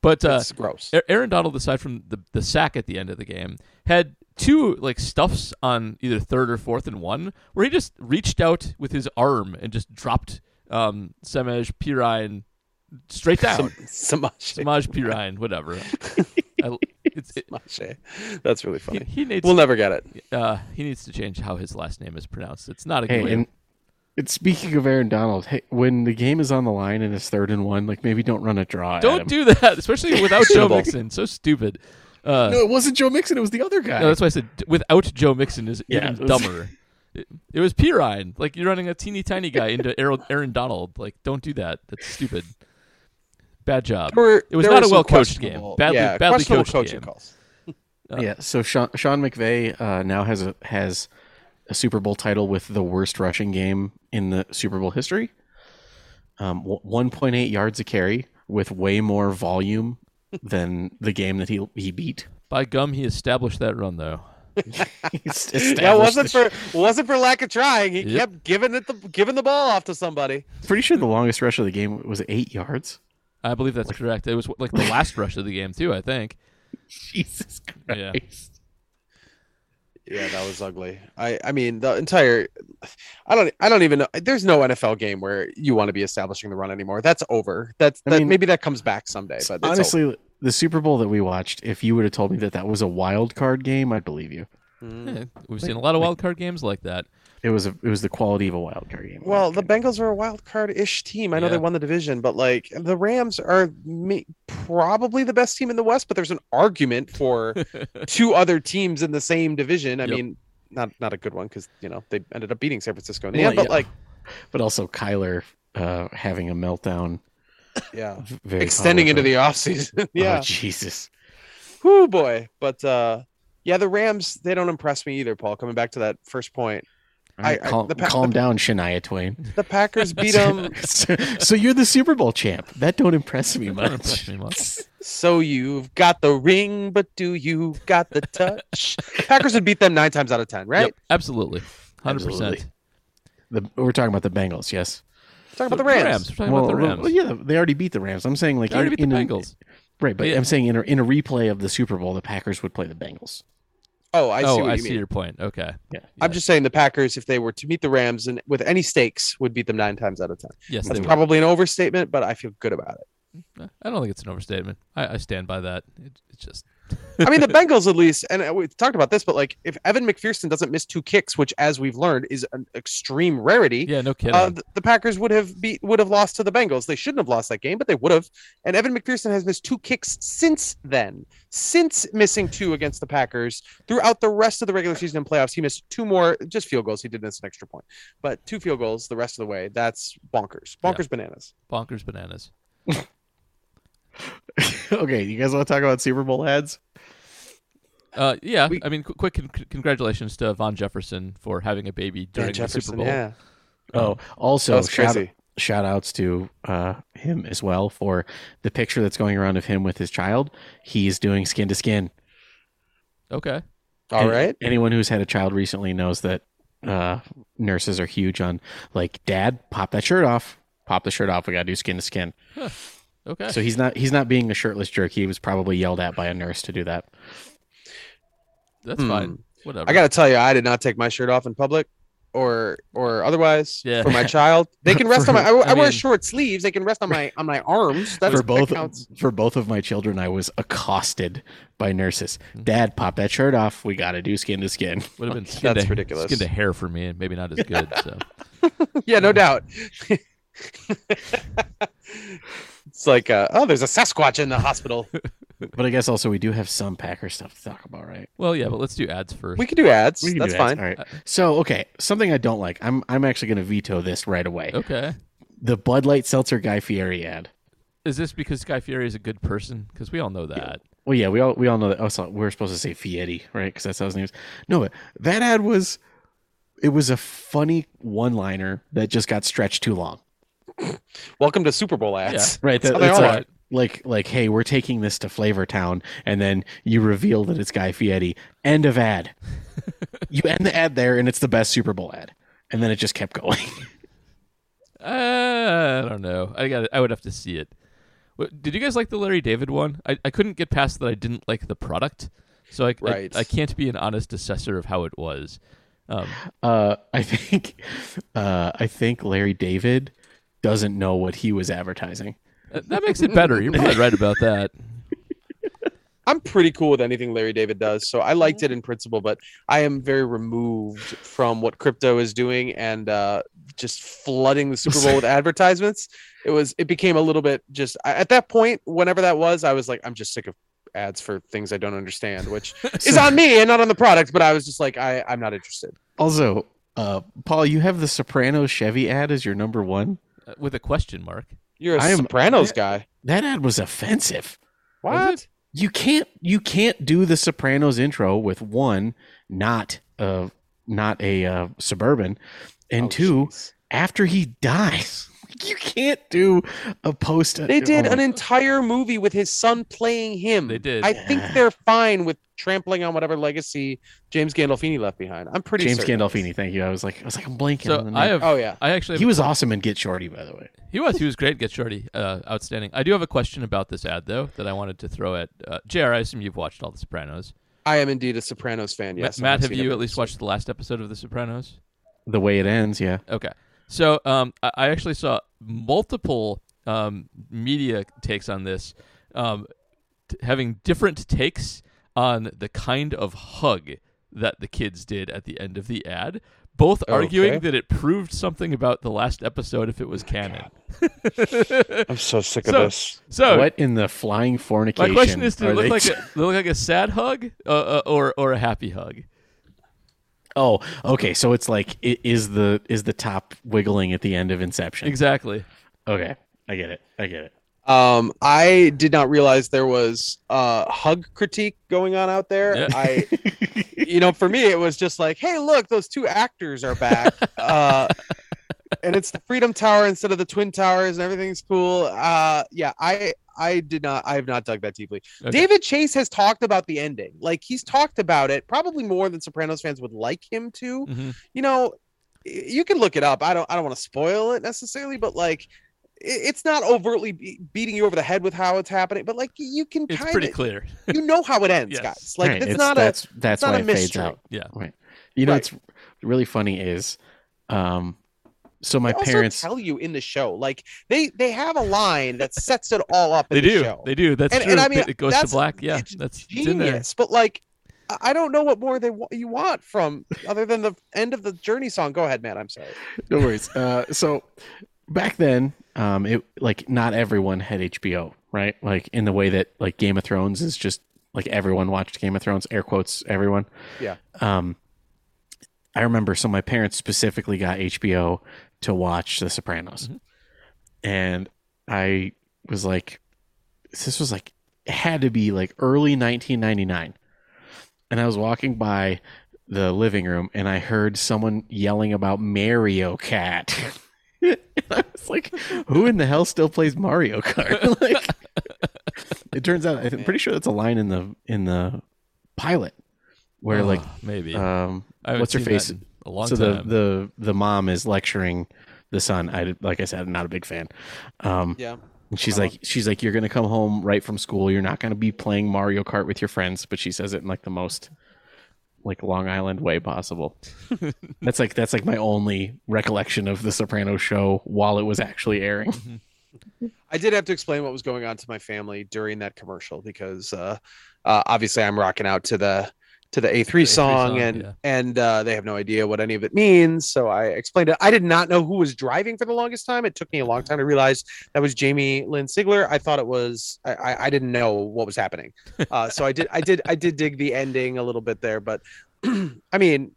but uh, gross. Aaron Donald, aside from the the sack at the end of the game, had two like stuffs on either third or fourth and one, where he just reached out with his arm and just dropped um, Semaj Perine straight down. Samaje. Samaj Perine, whatever. I, it's, it, Samaje. That's really funny. he needs We'll never get it. uh, he needs to change how his last name is pronounced. It's not a good Hey, way. and it's speaking of Aaron Donald, hey, when the game is on the line and it's third and one, like maybe don't run a draw. Don't him. do that, especially without Joe Questionable. Mixon. So stupid. Uh, No, it wasn't Joe Mixon. It was the other guy. No, that's why I said without Joe Mixon is Yeah, even it was- dumber. It, it was Perine. Like you're running a teeny tiny guy into Aaron, Aaron Donald. Like don't do that. That's stupid. Bad job. Were- It was not a well-coached game. questionable- Badly- yeah, badly coached coaching game. calls. yeah. So Sean, Sean McVay uh, now has a has a Super Bowl title with the worst rushing game in the Super Bowl history. Um, 1.8 yards a carry with way more volume than the game that he he beat. By gum, he established that run though. He's Yeah, wasn't the- for wasn't for lack of trying. He Yep. kept giving it the giving the ball off to somebody. Pretty sure the longest rush of the game was eight yards. I believe that's correct. It was like the last rush of the game too. I think. Jesus Christ. Yeah, that was ugly. I I mean the entire I don't I don't even know there's no NFL game where you want to be establishing the run anymore. That's over. That's I mean- maybe that comes back someday, but it's Honestly, the Super Bowl that we watched, if you would have told me that that was a wild card game, I'd believe you. Mm. Yeah, we've seen a lot of wild card games like that. It was a, it was the quality of a wild card game. Well, the Bengals are a wild card ish team. I know Yeah. they won the division, but like the Rams are me- probably the best team in the West. But there's an argument for two other teams in the same division. I Yep. mean, not not a good one because you know they ended up beating San Francisco in the Well, end. But yeah. like, but also Kyler uh, having a meltdown, yeah, extending into the offseason. yeah, Oh, Jesus. Whoo boy. But uh yeah, the Rams they don't impress me either, Paul. Coming back to that first point, All right, I- I- calm, the pa- calm down, Shania Twain. the Packers beat them. so, so you're the Super Bowl champ. That don't impress me much. impress me much. so you've got the ring, but do you got the touch? Packers would beat them nine times out of ten, right? Yep, absolutely, hundred percent. We're talking about the Bengals, yes. Talk about the Rams. We're talking Well, about the Rams. well, yeah, they already beat the Rams. I'm saying like They already in, beat the in a- Bengals. right? But Yeah. I'm saying in a, in a replay of the Super Bowl, the Packers would play the Bengals. Oh, I see oh, what I you see mean. your point. Okay. Yeah. I'm just saying the Packers, if they were to meet the Rams and with any stakes, would beat them nine times out of ten. Yes, That's probably an overstatement, but I feel good about it. Mm, I don't think it's an overstatement. I, I stand by that. It, it's just I mean, the Bengals at least, and uh, we talked about this, but like if Evan McPherson doesn't miss two kicks, which as we've learned is an extreme rarity, yeah, no kidding. uh, the Packers would have beat would have lost to the Bengals. They shouldn't have lost that game, but they would have. And Evan McPherson has missed two kicks since then. Since missing two against the Packers throughout the rest of the regular season and playoffs, he missed two more just field goals. He did miss an extra point, but two field goals the rest of the way. That's bonkers, Yeah. bonkers bananas. Bonkers bananas. okay, you guys want to talk about Super Bowl ads? Uh, yeah, We- I mean, qu- quick con- congratulations to Van Jefferson for having a baby during Dan the Super Bowl. yeah, Oh, also shout, shout outs to uh, him as well for the picture that's going around of him with his child. He's doing skin to skin. Okay. all And right. Anyone who's had a child recently knows that uh, nurses are huge on like, Dad, pop that shirt off. Pop the shirt off. We gotta do skin to skin. Okay. So he's not he's not being a shirtless jerk. He was probably yelled at by a nurse to do that. That's Hmm. fine. Whatever. I got to tell you, I did not take my shirt off in public or or otherwise Yeah. for my child. They can rest on my. I, I I wear mean- short sleeves. They can rest on my on my arms. That's for both that for both of my children, I was accosted by nurses. Hmm. Dad, pop that shirt off. We got to do skin to skin. Would have been skin That's to, ridiculous. Skin to hair for me, and maybe not as good. So Yeah, no doubt. It's like, uh, oh, there's a Sasquatch in the hospital. But I guess also we do have some Packer stuff to talk about, right? well, yeah, but let's do ads first. We can do ads. We can That's do that. fine. All right. So okay, something I don't like. I'm I'm actually going to veto this right away. okay. The Bud Light Seltzer Guy Fieri ad. Is this because Guy Fieri is a good person? Because we all know that. Well, yeah, we all we all know that. Also, we're supposed to say Fieri, right? Because that's how his name is. No, but that ad was it was a funny one liner that just got stretched too long. Welcome to Super Bowl ads. Right. That's That, how they it's like, like, like, hey, we're taking this to Flavor Town, and then you reveal that it's Guy Fieri. End of ad. you end the ad there, and it's the best Super Bowl ad. And then it just kept going. Uh, I don't know. I got. I would have to see it. Did you guys like the Larry David one? I, I couldn't get past that. I didn't like the product, so I, Right. I I can't be an honest assessor of how it was. Um, Uh, I think, uh, I think Larry David doesn't know what he was advertising. that that makes it better. You're probably right about that. I'm pretty cool with anything Larry David does, so I liked it in principle, but I am very removed from what crypto is doing and uh, just flooding the Super Bowl with advertisements. It was it became a little bit just at that point, whenever that was, I was like, I'm just sick of ads for things I don't understand, which is on me and not on the product. But I was just like, I I'm not interested. Also, uh, Paul, you have the Sopranos Chevy ad as your number one. With a question mark. You're a I am- Sopranos guy. That ad was offensive. What? You can't you can't do the Sopranos intro with one not uh not a uh, suburban, and Oh, two jeez. after he dies. You can't do a post. They did oh, an entire movie with his son playing him. They did. I think they're fine with trampling on whatever legacy James Gandolfini left behind. I'm pretty James certain. Gandolfini. Thank you. I was like I was like I'm blanking. So on the I have. Oh yeah. I actually. He was que- awesome in Get Shorty, by the way. He was. He was great. Get Shorty. Uh, outstanding. I do have a question about this ad though that I wanted to throw at uh, Jr. I assume you've watched all The Sopranos. I am indeed a Sopranos fan. Ma- Yes, I Matt, have you at least watched the last episode of The Sopranos? The way it ends, yeah. Okay. So um, I, I actually saw multiple um, media takes on this, um, t- having different takes on the kind of hug that the kids did at the end of the ad. Both arguing Okay. that it proved something about the last episode if it was canon. I'm so sick of So- this. So what in the flying fornication? my question is: Did are it look they- like a look like a sad hug, uh, uh, or or a happy hug? Oh, okay. So it's like i- is the is the top wiggling at the end of Inception? Exactly. Okay, I get it. I get it. Um, I did not realize there was uh hug critique going on out there. Yeah. I, you know, for me, it was just like, hey, look, those two actors are back. uh, and it's the Freedom Tower instead of the Twin Towers, and everything's cool. Uh, yeah, I, I did not, I have not dug that deeply. Okay. David Chase has talked about the ending. Like he's talked about it, probably more than Sopranos fans would like him to. Mhm. You know, you can look it up. I don't, I don't want to spoil it necessarily, but like. I- It's not overtly be- beating you over the head with how it's happening, but like you can It's kind pretty of cher you know how it ends, Yes. guys. Like Right, it's, not a that's that's not why a it fades out. Yeah. Right. You know, Right. what's really funny is, um, so my they also parents. tell you in the show. Like they they have a line that sets it all up. In They the do. Show. They do. That's And- true. and I mean, it goes to black. Yeah, it's that's it's in there. Genius, but like I- I don't know what more they wa- you want from other than the end of the Journey song. Go ahead, man. I'm sorry. no worries. Uh, so back then, um, it like not everyone had HBO, right? Like in the way that like Game of Thrones is just like everyone watched Game of Thrones. Air quotes, everyone. Yeah. Um, I remember. So my parents specifically got HBO to watch The Sopranos, and I was like, this was like it had to be like early 1999, and I was walking by the living room and I heard someone yelling about Mario Kart. I was like, who in the hell still plays Mario Kart? like, it turns out I'm pretty sure that's a line in the in the pilot where like Oh, maybe um what's her face a long so the, time. the the mom is lecturing the son. I like I said, I'm not a big fan. Um, Yeah. and she's like, she's like, you're gonna come home right from school. You're not gonna be playing Mario Kart with your friends. But she says it in like the most like Long Island way possible. that's like that's like my only recollection of the Sopranos show while it was actually airing. I did have to explain what was going on to my family during that commercial because uh, uh, obviously I'm rocking out to the to the A3 A3 song, song, and yeah. and uh, they have no idea what any of it means. So I explained it. I did not know who was driving for the longest time. It took me a long time to realize that was Jamie Lynn Sigler. I thought it was I, I, I didn't know what was happening. Uh, so I did I did I did dig the ending a little bit there, but I mean,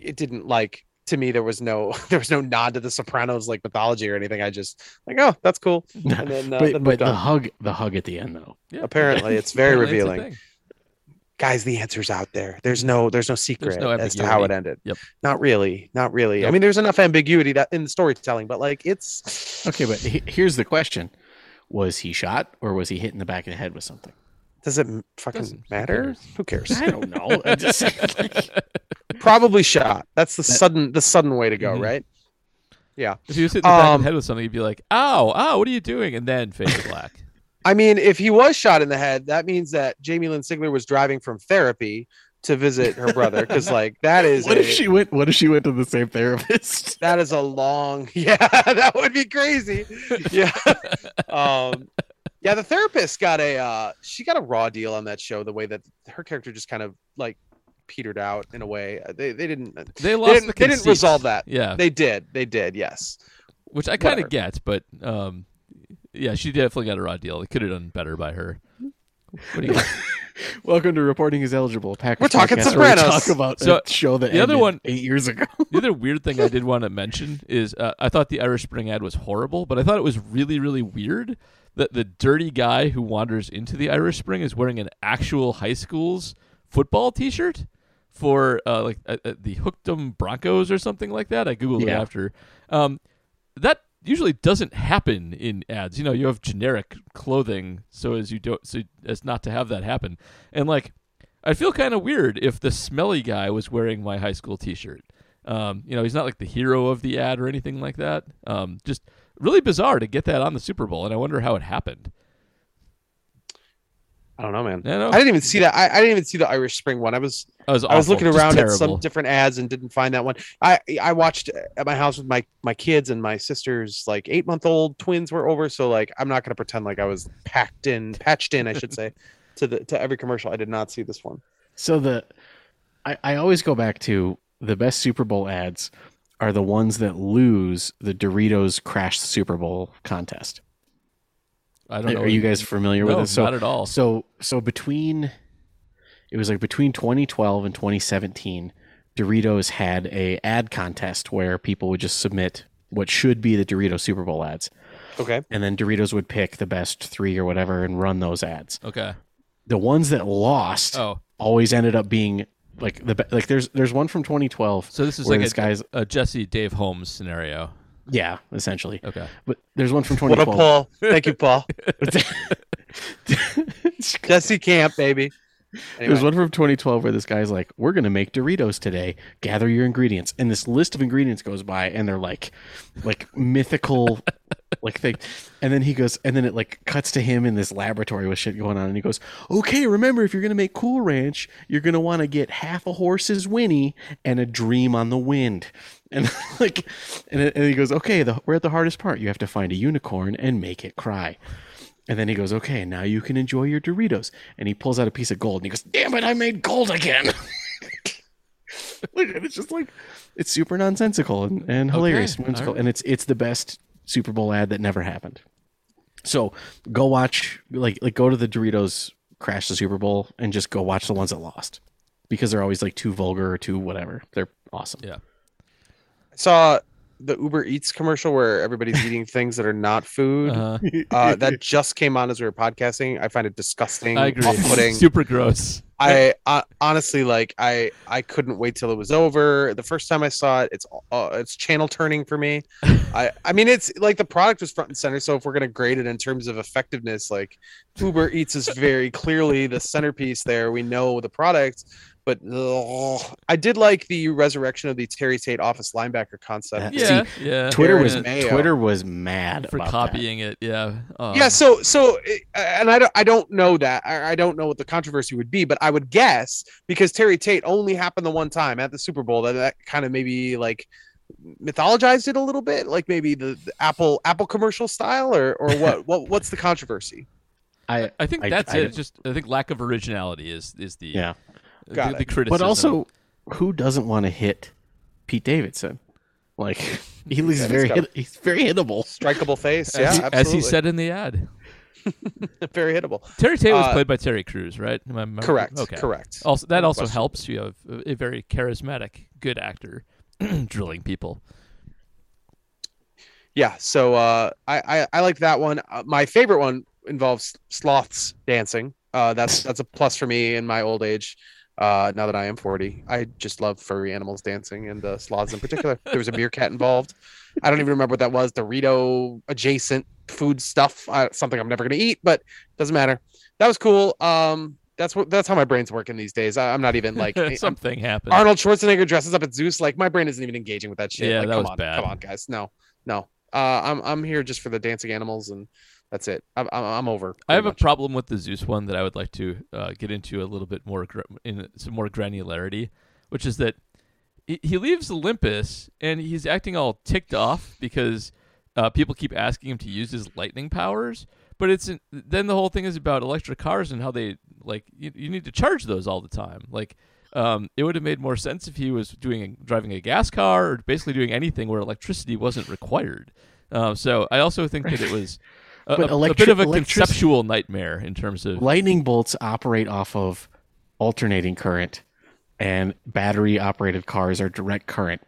it didn't like to me there was no there was no nod to the Sopranos like mythology or anything. I just like oh that's cool. And then, uh, but then but the hug the hug at the end though. Yeah. apparently it's very Apparently revealing. thing. Guys, the answer's out there. There's no there's no secret no as to how it ended. Yep. Not really. Not really. I mean, there's enough ambiguity that in the storytelling, but like it's Okay, but he- here's the question: Was he shot or was he hit in the back of the head with something? does it fucking Doesn't- matter? cares? Who cares? I don't know. I just like, Probably shot. That's the That- sudden the sudden way to go, Mhm. right? Yeah. If you was hitting the back of Um, the head with something, you'd be like, "Ow, ow, what are you doing?" And then fade to black. I mean, if he was shot in the head, that means that Jamie Lynn Sigler was driving from therapy to visit her brother because like that is what a, if she went? What if she went to the same therapist? that is a long yeah that would be crazy. Yeah. Um yeah the therapist got a uh she got a raw deal on that show the way that her character just kind of like petered out in a way. Uh, they they didn't They they lost didn't, the they didn't resolve that. Yeah, they did they did yes. Which I kind of get, but um, yeah, she definitely got a raw deal. It could have done better by her. What do you? Welcome to reporting is eligible. Packers We're talking podcast, where we Talk about So, a show that the other ended one- eight years ago. the other weird thing I did want to mention is uh, I thought the Irish Spring ad was horrible, but I thought it was really, really weird that the dirty guy who wanders into the Irish Spring is wearing an actual high school's football T-shirt for uh, like uh, uh, the Hook'em Broncos or something like that. I googled it after. Um, that usually doesn't happen in ads. You know, you have generic clothing so as you don't so as not to have that happen. And like I'd feel kind of weird if the smelly guy was wearing my high school T-shirt. Um, you know, he's not like the hero of the ad or anything like that. Um, just really bizarre to get that on the Super Bowl, and I wonder how it happened. I don't know man I know. i didn't even see that I, I didn't even see the irish spring one i was I was, I was looking just around at some different ads and didn't find that one. I I watched at my house with my my kids and my sister's like eight month old twins were over. So like I'm not gonna pretend like I was packed in, patched in, I should say, to the to every commercial. I did not see this one. So the, I, I always go back to the best Super Bowl ads are the ones that lose the Doritos Crash Super Bowl contest. I don't know. Are you guys familiar no, with it? So not at all. So so between it was like between 2012 and 2017, Doritos had a ad contest where people would just submit what should be the Doritos Super Bowl ads, Okay. and then Doritos would pick the best three or whatever and run those ads. Okay. The ones that lost Oh, always ended up being like the be- like there's there's one from 2012 so this is like this a, guy's a Jesse Dave Holmes scenario. Yeah essentially, Okay. but there's one from What a 2012. Paul. Thank you, Paul. Jesse Camp, baby. There's one from 2012 where this guy's like, "We're gonna make Doritos today. Gather your ingredients." And this list of ingredients goes by, and they're like, like mythical, like thing. And then he goes, and then it like cuts to him in this laboratory with shit going on, and he goes, "Okay, remember if you're gonna make Cool Ranch, you're gonna want to get half a horse's whinny and a dream on the wind." And like, and, and he goes, "Okay, the, we're at the hardest part. You have to find a unicorn and make it cry." And then he goes, okay, now you can enjoy your Doritos. And he pulls out a piece of gold and he goes, damn it, I made gold again. It's just like, it's super nonsensical and, and hilarious. Okay, whimsical, alright. And it's it's the best Super Bowl ad that never happened. So go watch, like, like go to the Doritos Crash the Super Bowl and just go watch the ones that lost because they're always like too vulgar or too whatever. They're awesome. Yeah. I saw the Uber Eats commercial where everybody's eating things that are not food. Uh, Uh, that just came on as we were podcasting. I find it disgusting, I agree. off-putting. Super gross. I uh, honestly like I I couldn't wait till it was over. The first time I saw it, it's uh, it's channel turning for me. I I mean it's like the product was front and center. So if we're gonna grade it in terms of effectiveness, like Uber Eats is very clearly the centerpiece there. We know the product, but ugh. I did like the resurrection of the Terry Tate office linebacker concept. Yeah. Yeah. yeah. Twitter was Mayo. Twitter was mad for about copying it. Yeah. Um, yeah so so and i don't i don't know that I, I don't know what the controversy would be but i would guess because terry tate only happened the one time at the super bowl that that kind of maybe like mythologized it a little bit like maybe the, the apple apple commercial style or or what what what's the controversy. I I think I- that's I it. don't- It's just I think lack of originality is is the yeah. The, Got the it. criticism. But also, who doesn't want to hit Pete Davidson? Like he, he's Yeah, he's very got- hit, he's very hittable. strikeable face as, yeah he, absolutely as he said in the ad, very hittable Terry Tate was Uh, played by Terry Crews, right? Am I- am correct Okay. correct Also, that No also question. helps. You have a, a very charismatic, good actor drilling people. yeah so uh i i, I like that one uh, my favorite one involves sloths dancing Uh, that's that's a plus for me in my old age. Uh, now that I am 40, I just love furry animals dancing and uh, sloths in particular. there was a meerkat involved. I don't even remember what that was. Dorito adjacent food stuff. Uh, something I'm never gonna eat, but doesn't matter. That was cool. Um, that's what that's how my brain's working these days. I, I'm not even like I'm- Something happened. Arnold Schwarzenegger dresses up as Zeus. Like my brain isn't even engaging with that shit. Yeah, like, that come was on, bad. come on, guys. No, no. Uh, I'm I'm here just for the dancing animals, and that's it. I'm I'm, I'm over. I have a problem with the Zeus one that I would like to uh, get into a little bit more gra- in some more granularity, which is that he, he leaves Olympus and he's acting all ticked off because uh, people keep asking him to use his lightning powers. But it's then the whole thing is about electric cars and how they like you, you need to charge those all the time. Like um, it would have made more sense if he was doing driving a gas car or basically doing anything where electricity wasn't required. Uh, so I also think that it was a, But a- a bit of a conceptual nightmare in terms of Lightning bolts operate off of alternating current, and battery operated cars are direct current.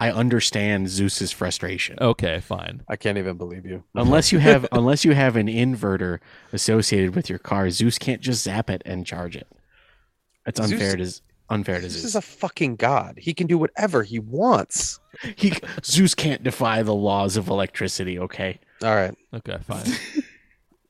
I understand Zeus's frustration. okay, fine. I can't even believe you. Unless you have unless you have an inverter associated with your car, Zeus can't just zap it and charge it. It's Zeus- unfair to unfair to This Zeus. is a fucking god. He can do whatever he wants. he, Zeus can't defy the laws of electricity. Okay, All right. Okay, fine.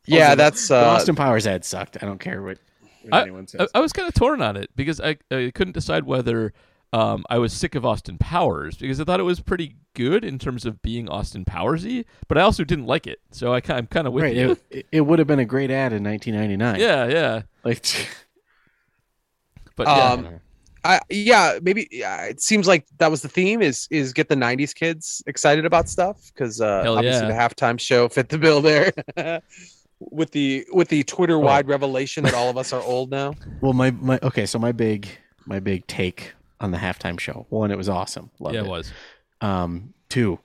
Yeah, Also, that's the uh, Austin Powers ad sucked. I don't care what, what I, anyone says. I was kind of torn on it because I, I couldn't decide whether um, I was sick of Austin Powers because I thought it was pretty good in terms of being Austin Powersy, but I also didn't like it. So I, ki- I'm kind of with right, you. it, it, it would have been a great ad in 1999. yeah, yeah. like But yeah, Um, I, yeah, maybe yeah, it seems like that was the theme is is get the '90s kids excited about stuff because uh, Hell obviously yeah. the halftime show fit the bill there. with the with the Twitter wide revelation that all of us are old now. Well, my my okay, so my big my big take on the halftime show. One, it was awesome. Loved yeah, it. it was. Um, two,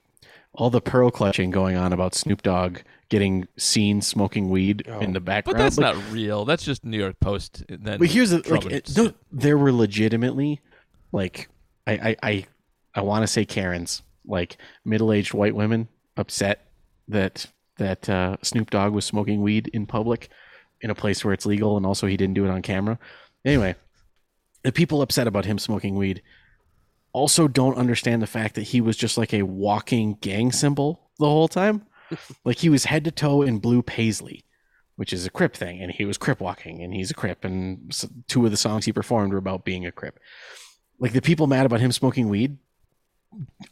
all the pearl clutching going on about Snoop Dogg getting seen smoking weed Oh. in the background. But that's Like, not real. That's just New York Post. Then But here's the like, it, no, there were legitimately like I I I, I want to say Karens like middle aged white women upset that that uh, Snoop Dogg was smoking weed in public in a place where it's legal and also he didn't do it on camera. Anyway, the people upset about him smoking weed also don't understand the fact that he was just like a walking gang symbol the whole time. Like he was head to toe in blue paisley which is a Crip thing, and he was Crip walking, and he's a Crip, and two of the songs he performed were about being a Crip. Like the people mad about him smoking weed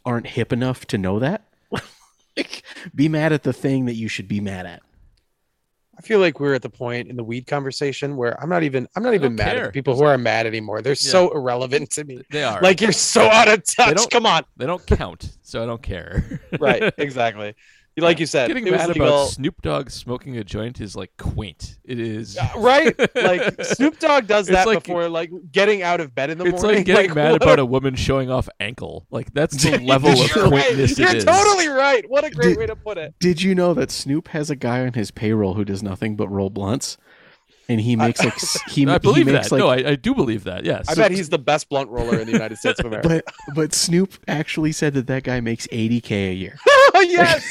aren't hip enough to know that. like, be mad at the thing that you should be mad at. I feel like we're at the point in the weed conversation where I'm not even I'm not even don't mad at care. the people who are mad anymore. They're so irrelevant to me. they are Like you're so out of touch. don't- Come on. they don't count, so I don't care. Right, exactly. Like you said, Getting it was mad legal. about Snoop Dogg smoking a joint is like quaint. It is. Uh, right? Like Snoop Dogg does It's that like- before like getting out of bed in the It's morning. It's like getting mad what about a- a woman showing off ankle. Like that's the level of You're right. quaintness You're it is. totally right. What a great Did- way to put it. Did you know that Snoop has a guy on his payroll who does nothing but roll blunts, and he makes like s- he, I he believe makes that. like no, I, I do believe that. Yes. I bet he's the best blunt roller in the United States of America. but but Snoop actually said that that guy makes 80k a year. yes.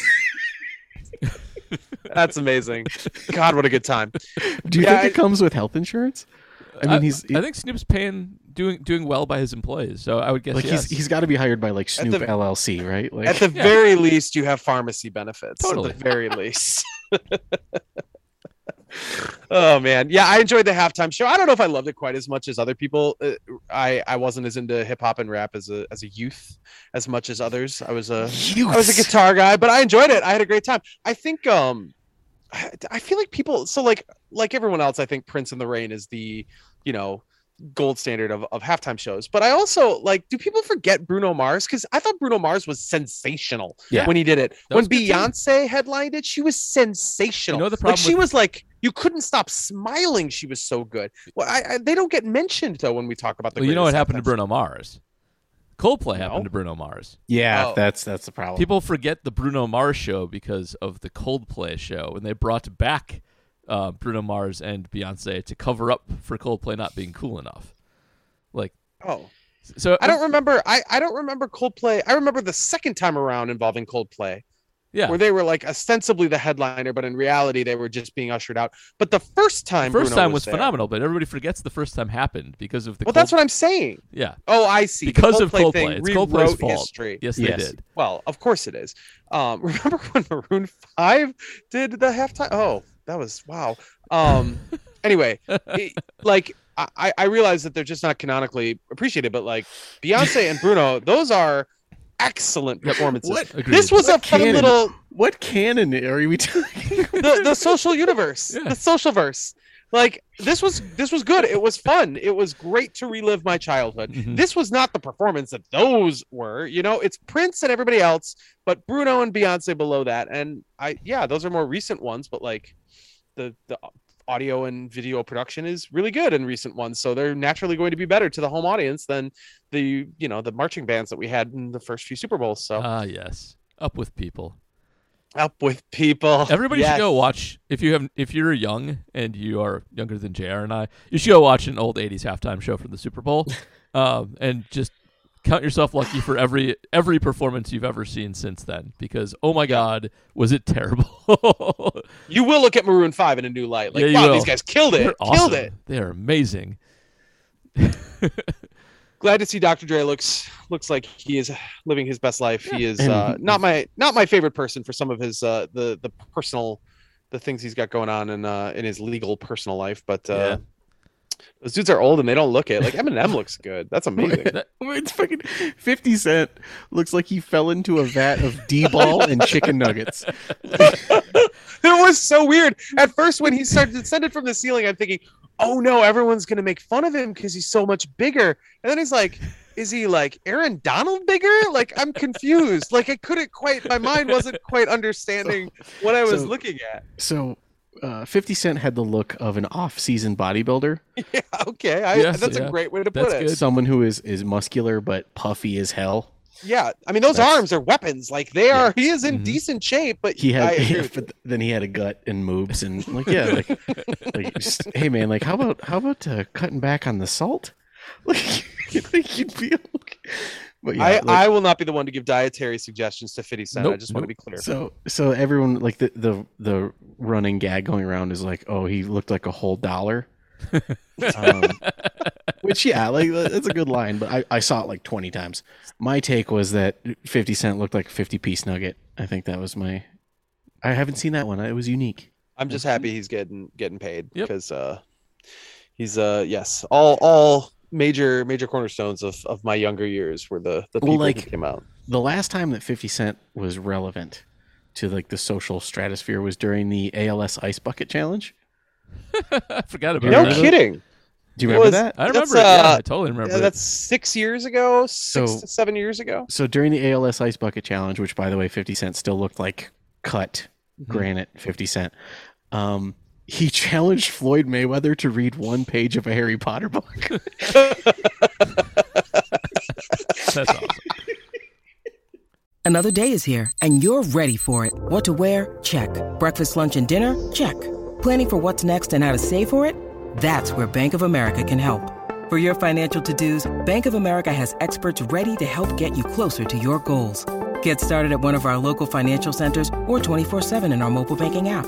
That's amazing. God, what a good time. Do you Yeah, think it comes with health insurance? I mean, he's I think Snoop's paying doing doing well by his employees. So I would guess like yes. he's he's got to be hired by like Snoop the- LLC, right? Like At the Yeah. very least, you have pharmacy benefits. Totally. At the very least. oh man, yeah, I enjoyed the halftime show. I don't know if I loved it quite as much as other people. Uh, I I wasn't as into hip hop and rap as a as a youth as much as others. I was a I was a guitar guy, but I enjoyed it. I had a great time. I think um I, I feel like people so like like everyone else, I think Prince in the Rain is the, you know, gold standard of, of halftime shows. But I also like do people forget Bruno Mars? Because I thought Bruno Mars was sensational Yeah. when he did it. That when was good too. Beyonce headlined it, she was sensational. You know the like problem she with- was like you couldn't stop smiling. She was so good. Well, I, I they don't get mentioned though when we talk about the. well, you know what happened to Bruno Mars? Coldplay No. happened to Bruno Mars. yeah, Oh. that's that's the problem. People forget the Bruno Mars show because of the Coldplay show, and they brought back uh, Bruno Mars and Beyonce to cover up for Coldplay not being cool enough. Like, Oh. so I don't remember. I, I don't remember Coldplay. I remember the second time around involving Coldplay. Yeah. where they were like ostensibly the headliner, but in reality they were just being ushered out. But the first time, First Bruno time was there- phenomenal, but everybody forgets the first time happened because of the. Well, that's what I'm saying. Yeah, Oh, I see. Because of Coldplay thing It's Coldplay's fault. history. Yes, they Yes. did. Well, of course it is. Um, remember when Maroon Five did the halftime? Oh, that was wow. Um, anyway, it- like I, I realize that they're just not canonically appreciated, but like Beyonce and Bruno, those are excellent performances. What? This was a What fun canon? little What canon are we talking? the the social universe, Yeah. the social verse. Like this was this was good. It was fun. It was great to relive my childhood. Mhm. This was not the performance that those were. You know, it's Prince and everybody else, but Bruno and Beyonce below that. And I yeah, those are more recent ones, but like the the audio and video production is really good in recent ones. So they're naturally going to be better to the home audience than the you know the marching bands that we had in the first few Super Bowls. So Ah, yes. Up with people. up with people. Everybody Yes. should go watch if you have if you're young and you are younger than JR and I, you should go watch an old '80s halftime show from the Super Bowl, um, and just count yourself lucky for every every performance you've ever seen since then. Because oh my God, was it terrible? you will look at Maroon Five in a new light. Like, Yeah, wow, will. these guys killed it, They're killed it. They are amazing. Glad to see Dr. Dre looks looks like he is living his best life. He is uh, not my not my favorite person for some of his uh, the the personal the things he's got going on in uh, in his legal personal life, but uh, those dudes are old and they don't look it. Like Eminem looks good. That's amazing. It's fucking Fifty Cent looks like he fell into a vat of D-bol and chicken nuggets. it was so weird. At first, when he started descended from the ceiling, I'm thinking, oh no, everyone's gonna make fun of him because he's so much bigger. And then he's like, is he like Aaron Donald bigger? Like I'm confused. Like I couldn't quite. My mind wasn't quite understanding what I was so- looking at. So, uh, Fifty Cent had the look of an off-season bodybuilder, Yeah. Okay. I, Yes, that's yeah. a great way to put That's it. good. someone who is is muscular but puffy as hell. Yeah. I mean, those That's- arms are weapons. Like they are. He is in Mhm. decent shape, but He had, I agree but then he had a gut and moves and like yeah, like, like just, hey man, like how about how about uh, cutting back on the salt? Like, like you'd be okay. But yeah, I, like- I will not be the one to give dietary suggestions to 50 Cent. I Nope, just want to be clear. So so everyone like the the the running gag going around is like, oh, he looked like a whole dollar. um, which yeah, like that's a good line, but I, I saw it like twenty times. My take was that Fifty Cent looked like a fifty piece nugget. I think that was my. I haven't seen that one. It was unique. I'm just happy he's getting getting paid Yep. because uh, he's uh yes all all major major cornerstones of, of my younger years were the the Well, people like- who came out. The last time that Fifty Cent was relevant to like the social stratosphere was during the ALS Ice Bucket Challenge. I forgot about No that. kidding. Do you It remember was- that? I remember it. Yeah, uh, I totally remember Yeah, that's six years ago, six So- to seven years ago. So during the ALS Ice Bucket Challenge, which by the way, 50 Cent still looked like cut granite 50 Cent, um, he challenged Floyd Mayweather to read one page of a Harry Potter book. That's awesome. Another day is here, and you're ready for it. What to wear? Check. Breakfast, lunch, and dinner? Check. Planning for what's next and how to save for it? That's where Bank of America can help. For your financial to-dos, Bank of America has experts ready to help get you closer to your goals. Get started at one of our local financial centers or 24-7 in our mobile banking app.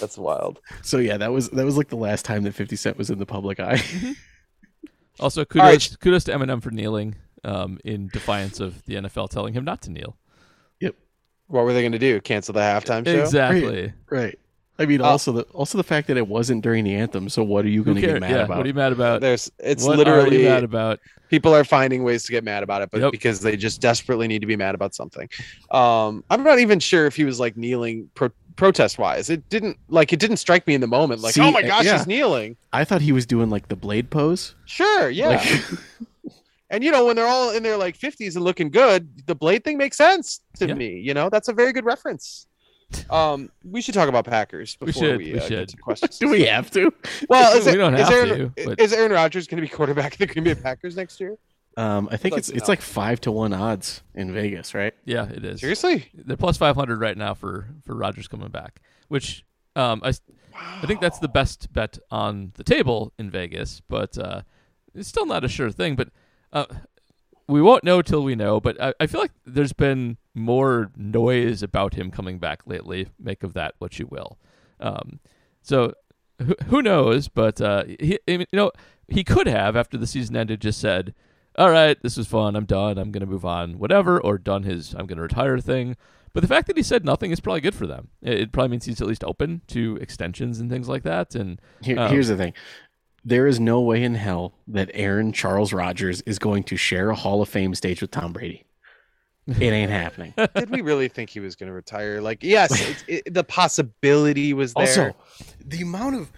That's wild. so yeah, that was that was like the last time that 50 Cent was in the public eye. Also, All right. kudos kudos to Eminem for kneeling um, in defiance of the NFL telling him not to kneel. yep. What were they going to do? Cancel the halftime show? Exactly. Right. I mean, Uh, also the also the fact that it wasn't during the anthem. So what are you going to get mad Yeah. about? What are you mad about? There's it's what are literally you mad about? people are finding ways to get mad about it, but Yep. because they just desperately need to be mad about something. Um, I'm not even sure if he was like kneeling, pro- protest wise. It didn't like it didn't strike me in the moment like, See, oh my gosh, yeah. he's kneeling. I thought he was doing like the blade pose. Sure, yeah. Like, and you know, when they're all in their like 50s and looking good, the blade thing makes sense to Yeah. me. You know, that's a very good reference. Um, we should talk about Packers We before should, we, we uh, should. get to questions. do we have to? Well, is, We it- don't is have Aaron, to, but- is Aaron Rodgers going to be quarterback of the Green Bay Packers next year? Um, I think like it's it's know. like five to one odds in Vegas, right? Yeah, it is. Seriously? They're plus 500 right now for for Rodgers coming back, which um I, s- I think that's the best bet on the table in Vegas, but uh, it's still not a sure thing. But uh, we won't know till we know. But I, I feel like there's been more noise about him coming back lately. Make of that what you will. Um, so who, who knows? But uh, he, you know, he could have after the season ended just said, "All right, this was fun. I'm done. I'm going to move on, whatever," or done his "I'm going to retire" thing. But the fact that he said nothing is probably good for them. It, it probably means he's at least open to extensions and things like that. And Here, Um, here's the thing. There is no way in hell that Aaron Charles Rodgers is going to share a Hall of Fame stage with Tom Brady. It ain't happening. Did we really think he was going to retire? Like, yes, it, the possibility was there. Also, the amount of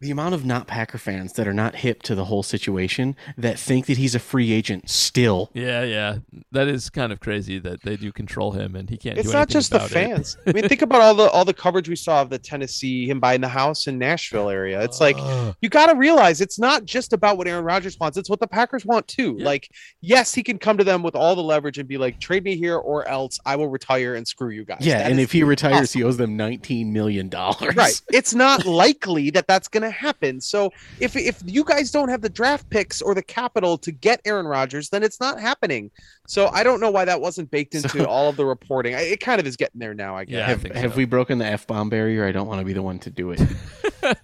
the amount of not Packer fans that are not hip to the whole situation that think that he's a free agent still. yeah, yeah, that is kind of crazy that they do control him and he can't. it's do not just the about it. fans. I mean, think about all the all the coverage we saw of the Tennessee him buying the house in Nashville area. It's like you got to realize it's not just about what Aaron Rodgers wants; it's what the Packers want too. Yeah. Like, yes, he can come to them with all the leverage and be like, "Trade me here, or else I will retire and screw you guys." Yeah, That and if he retires, awesome. he owes them nineteen million dollars. Right. It's not likely that that's going to happen. So if if you guys don't have the draft picks or the capital to get Aaron Rodgers, then it's not happening. So I don't know why that wasn't baked into So- all of the reporting. I, it kind of is getting there now. I guess. Yeah, I Have, think have so. we broken the f bomb barrier? I don't want to be the one to do it.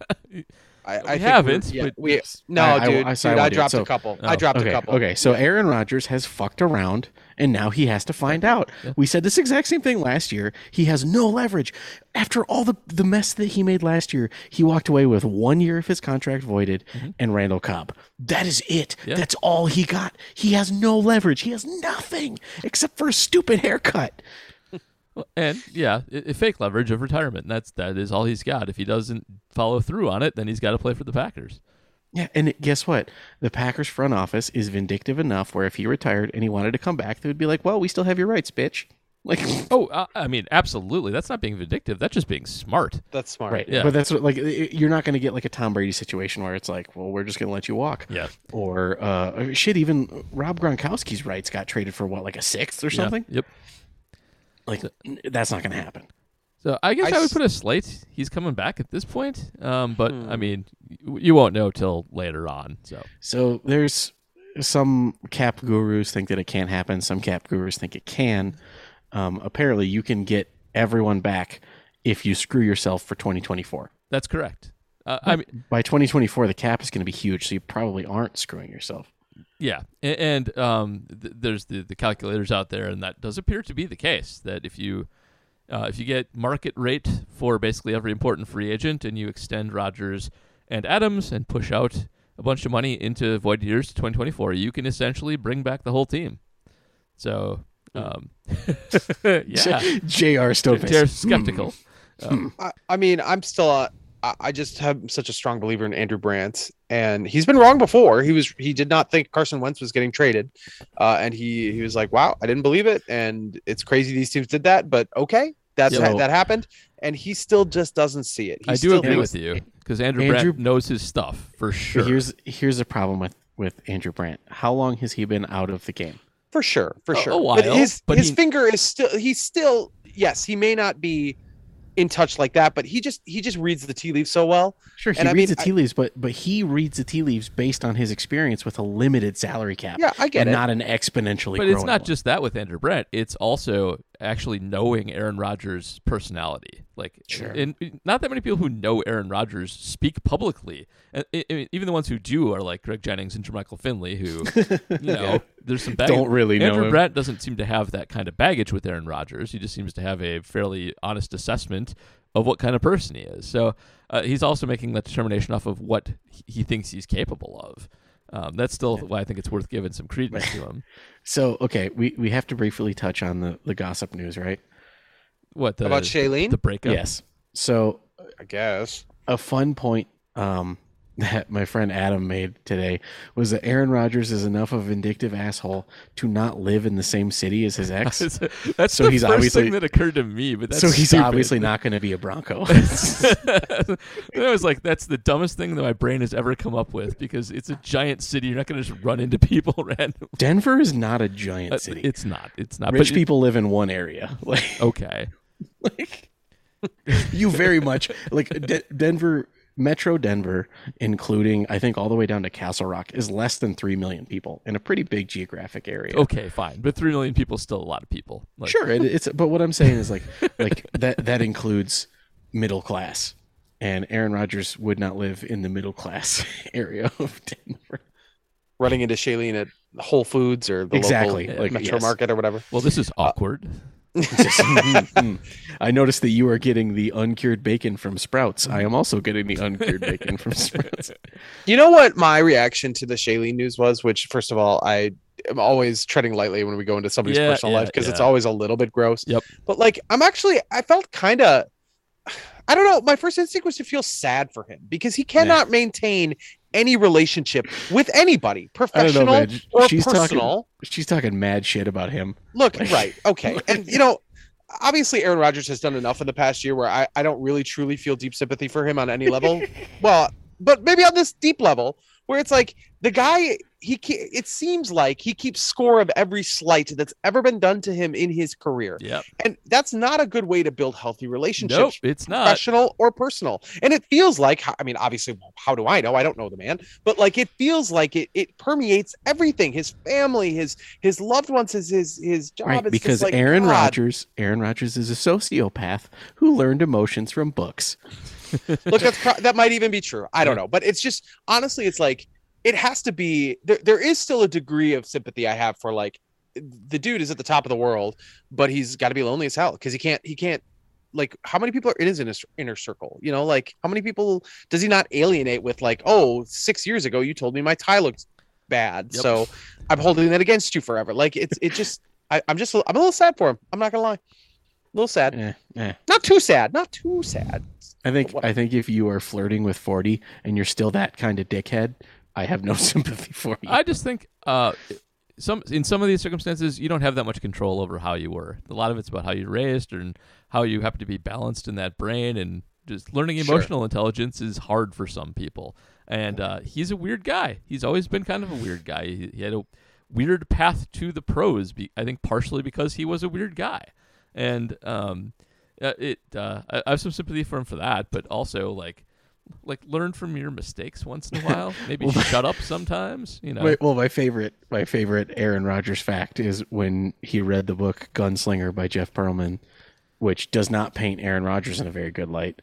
I, I We haven't, we're- Yeah, but- we, no, I- I- dude. I- so dude, I, won't it. dropped So- oh. a couple. Oh, I dropped okay, a couple. okay. So Aaron Rodgers has fucked around, and now he has to find out. We said this exact same thing last year. He has no leverage. After all the the mess that he made last year, he walked away with one year of his contract voided mm-hmm. and Randall Cobb. That is it. Yeah. That's all he got. He has no leverage. He has nothing except for a stupid haircut. Well, And yeah, i i- fake leverage of retirement. That's that is all he's got. If he doesn't follow through on it, then he's got to play for the Packers. Yeah, and guess what? The Packers front office is vindictive enough where if he retired and he wanted to come back, they would be like, "Well, we still have your rights, bitch." Like, Oh, uh, I mean, absolutely. That's not being vindictive. That's just being smart. That's smart. Right. Yeah. But that's what, like, you're not going to get like a Tom Brady situation where it's like, well, we're just going to let you walk. Yeah. Or, uh, shit, even Rob Gronkowski's rights got traded for what, like a sixth or Yeah. something? Yep. Like, that's not going to happen. So I guess I I, would s- put a slate. He's coming back at this point. Um, but Hmm. I mean, you won't know till later on. So So there's some cap gurus think that it can't happen. Some cap gurus think it can. Um, apparently, you can get everyone back if you screw yourself for 2024. that's correct. Uh, I mean, By 2024, the cap is going to be huge, so you probably aren't screwing yourself. yeah, A- and um, th- there's the, the calculators out there, and that does appear to be the case. That if you uh, if you get market rate for basically every important free agent, and you extend Rodgers and Adams and push out a bunch of money into void years to 2024, you can essentially bring back the whole team. So, um, yeah, J.R. they're Stokes. skeptical. Um, I, I mean, I'm still. Uh, I, I just have such a strong believer in Andrew Brandt, and he's been wrong before. He was he did not think Carson Wentz was getting traded, uh, and he he was like, "Wow, I didn't believe it," and it's crazy these teams did that, but okay, that's Yeah. that happened, and he still just doesn't see it. He I do still agree with you because Andrew, Andrew- Brandt knows his stuff for sure. Here's here's the problem with with Andrew Brandt. How long has he been out of the game? for sure, for A- sure. a but while, his but his he- finger is still he's still yes, he may not be in touch like that, but he just he just reads the tea leaves so well. Sure, he And I reads mean, the tea leaves, but but he reads the tea leaves based on his experience with a limited salary cap. Yeah, I get and it. not an exponentially. but it's not one. just that with Andrew Brandt. It's also actually knowing Aaron Rodgers' personality. Like, Sure. and not that many people who know Aaron Rodgers speak publicly. And I- mean, even the ones who do are like Greg Jennings and Jermichael Finley, who you know, there's some baggage. Don't really know Andrew. Brandt doesn't seem to have that kind of baggage with Aaron Rodgers. He just seems to have a fairly honest assessment of what kind of person he is. So uh, he's also making that determination off of what he thinks he's capable of. Um, that's still why I think it's worth giving some credence to him. So okay, we, we have to briefly touch on the, the gossip news, right? What the, About Shailene? The breakup. Yes. So I guess. a fun point um, that my friend Adam made today was that Aaron Rodgers is enough of a vindictive asshole to not live in the same city as his ex. that's So the he's first obviously- thing that occurred to me. But that's so he's stupid. obviously not going to be a Bronco. I was like, that's the dumbest thing that my brain has ever come up with because it's a giant city. You're not going to just run into people randomly. Denver is not a giant uh, city. It's not. It's not. Rich but people live in one area. Like, Okay. like you very much like De- Denver, Metro Denver, including I think all the way down to Castle Rock, is less than three million people in a pretty big geographic area. Okay. Fine. But three million people is still a lot of people. Like, Sure, it, it's but what I'm saying is like like that that includes middle class, and Aaron Rodgers would not live in the middle class area of Denver. Running into Shailene at Whole Foods or the Exactly, local like, Metro yes. Market or whatever. Well, this is awkward. Just, mm, mm. I noticed that you are getting the uncured bacon from Sprouts. I am also getting the uncured bacon from Sprouts. You know what my reaction to the Shailene news was? Which, first of all, I am always treading lightly when we go into somebody's Yeah, personal yeah, life because it's always a little bit gross. Yep. But like, I'm actually, I felt kind of, I don't know. My first instinct was to feel sad for him because he cannot maintain any relationship with anybody, professional know, or She's personal. talking. She's talking mad shit about him. Look, right. Okay. And, you know, obviously Aaron Rodgers has done enough in the past year where I, I don't really truly feel deep sympathy for him on any level. well, but maybe on this deep level where it's like the guy, he it seems like he keeps score of every slight that's ever been done to him in his career. Yeah. And that's not a good way to build healthy relationships. Nope. It's not. Professional or personal, and it feels like I mean, obviously, how do I know? I don't know the man, but like it feels like it it permeates everything: his family, his his loved ones, his his his job. Right, It's because like, Aaron God, Rodgers, Aaron Rodgers is a sociopath who learned emotions from books. Look, that's pro- that might even be true. I don't know, but it's just honestly, it's like it has to be. There, there is still a degree of sympathy I have for like the dude is at the top of the world, but he's got to be lonely as hell because he can't. He can't. Like, how many people are in his inner, inner circle? You know, like how many people does he not alienate with? Like, oh, six years ago you told me my tie looked bad, Yep. so I'm holding that against you forever. Like, it's it just. I, I'm just. I'm a little sad for him. I'm not gonna lie. A little sad. Eh, eh. Not too sad. Not too sad. I think I think if you are flirting with forty and you're still that kind of dickhead, I have no sympathy for you. I just think uh, some in some of these circumstances you don't have that much control over how you were. A lot of it's about how you're raised and how you happen to be balanced in that brain and just learning Sure. emotional intelligence is hard for some people. And uh, he's a weird guy. He's always been kind of a weird guy. He, he had a weird path to the pros. Be, I think partially because he was a weird guy, and um, uh, it uh, I, I have some sympathy for him for that. But also like. Like learn from your mistakes once in a while. Maybe shut up sometimes. You know. Wait, well, my favorite, my favorite Aaron Rodgers fact is when he read the book Gunslinger by Jeff Pearlman, which does not paint Aaron Rodgers in a very good light.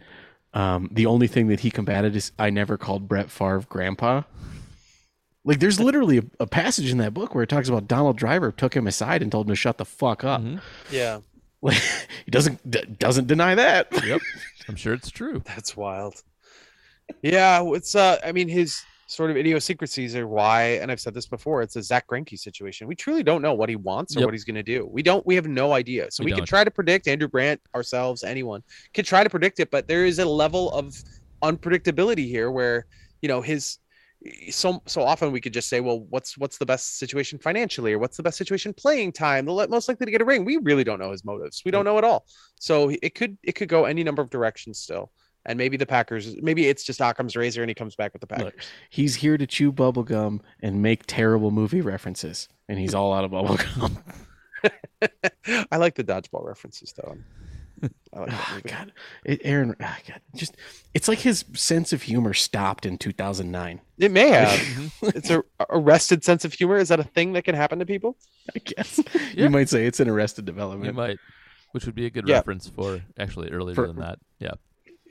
Um, the only thing that he combated is I never called Brett Favre grandpa. Like, there's literally a, a passage in that book where it talks about Donald Driver took him aside and told him to shut the fuck up. Yeah. Like, he doesn't d- doesn't deny that. Yep. I'm sure it's true. That's wild. Yeah, it's uh I mean his sort of idiosyncrasies are why, and I've said this before, it's a Zack Greinke situation. We truly don't know what he wants or Yep. what he's gonna do. We don't we have no idea. So We we, can try to predict Andrew Brandt, ourselves, anyone can try to predict it, but there is a level of unpredictability here where, you know, his so so often we could just say, well, what's what's the best situation financially, or what's the best situation playing time, the most likely to get a ring. We really don't know his motives. We don't know at all. So it could it could go any number of directions still. And maybe the Packers, maybe it's just Occam's razor, and he comes back with the Packers. He's here to chew bubblegum and make terrible movie references, and he's all out of bubblegum. I like the dodgeball references though. I like Oh, movie. God, it, Aaron, ah, God, just it's like his sense of humor stopped in 2009. It may have. it's a arrested sense of humor. Is that a thing that can happen to people? I guess Yeah. you might say it's an arrested development. You might, which would be a good Yeah. reference for actually earlier For- than that. Yeah.